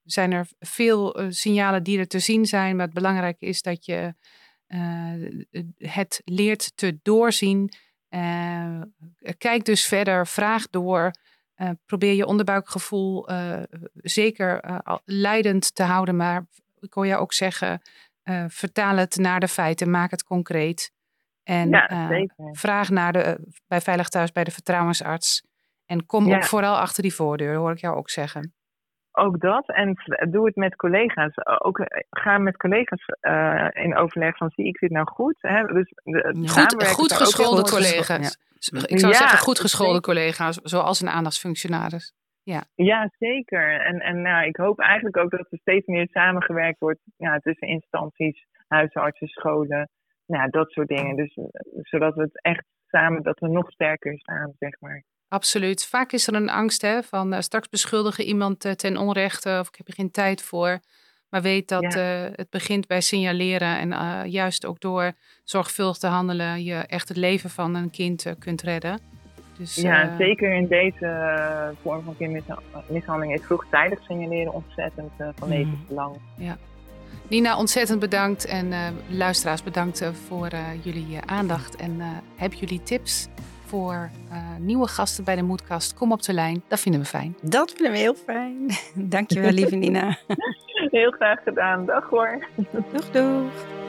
zijn er veel signalen die er te zien zijn. Maar het belangrijke is dat je het leert te doorzien. kijk dus verder, vraag door. Uh, probeer je onderbuikgevoel uh, zeker uh, leidend te houden. Maar ik hoor je ook zeggen, vertaal het naar de feiten, maak het concreet. En ja, vraag naar de, bij Veilig Thuis bij de vertrouwensarts. En kom ja. ook vooral achter die voordeur, hoor ik jou ook zeggen. Ook dat. En doe het met collega's. Ook, ga met collega's in overleg van zie ik dit nou goed? Hè? Dus de, goed, goed geschoolde collega's. Ik zou zeggen, goed geschoolde collega's, zoals een aandachtsfunctionaris. Ja, ja zeker. En, en nou, ik hoop eigenlijk ook dat er steeds meer samengewerkt wordt ja, tussen instanties, huisartsen, scholen, nou, dat soort dingen. Dus, zodat we het echt samen, dat we nog sterker staan, zeg maar. Absoluut. Vaak is er een angst hè, van uh, straks beschuldigen iemand uh, ten onrechte of ik heb er geen tijd voor. Maar weet dat uh, het begint bij signaleren en juist ook door zorgvuldig te handelen je echt het leven van een kind kunt redden. Dus, ja, zeker in deze vorm van kindermishandeling is vroegtijdig signaleren ontzettend van mm. levensbelang. Ja. Nina, ontzettend bedankt en luisteraars bedankt voor jullie aandacht. En hebben jullie tips voor nieuwe gasten bij de Moedkast? Kom op de lijn, dat vinden we fijn. Dat vinden we heel fijn. Dankjewel, lieve Nina. Heel graag gedaan. Dag hoor. Doeg, doeg.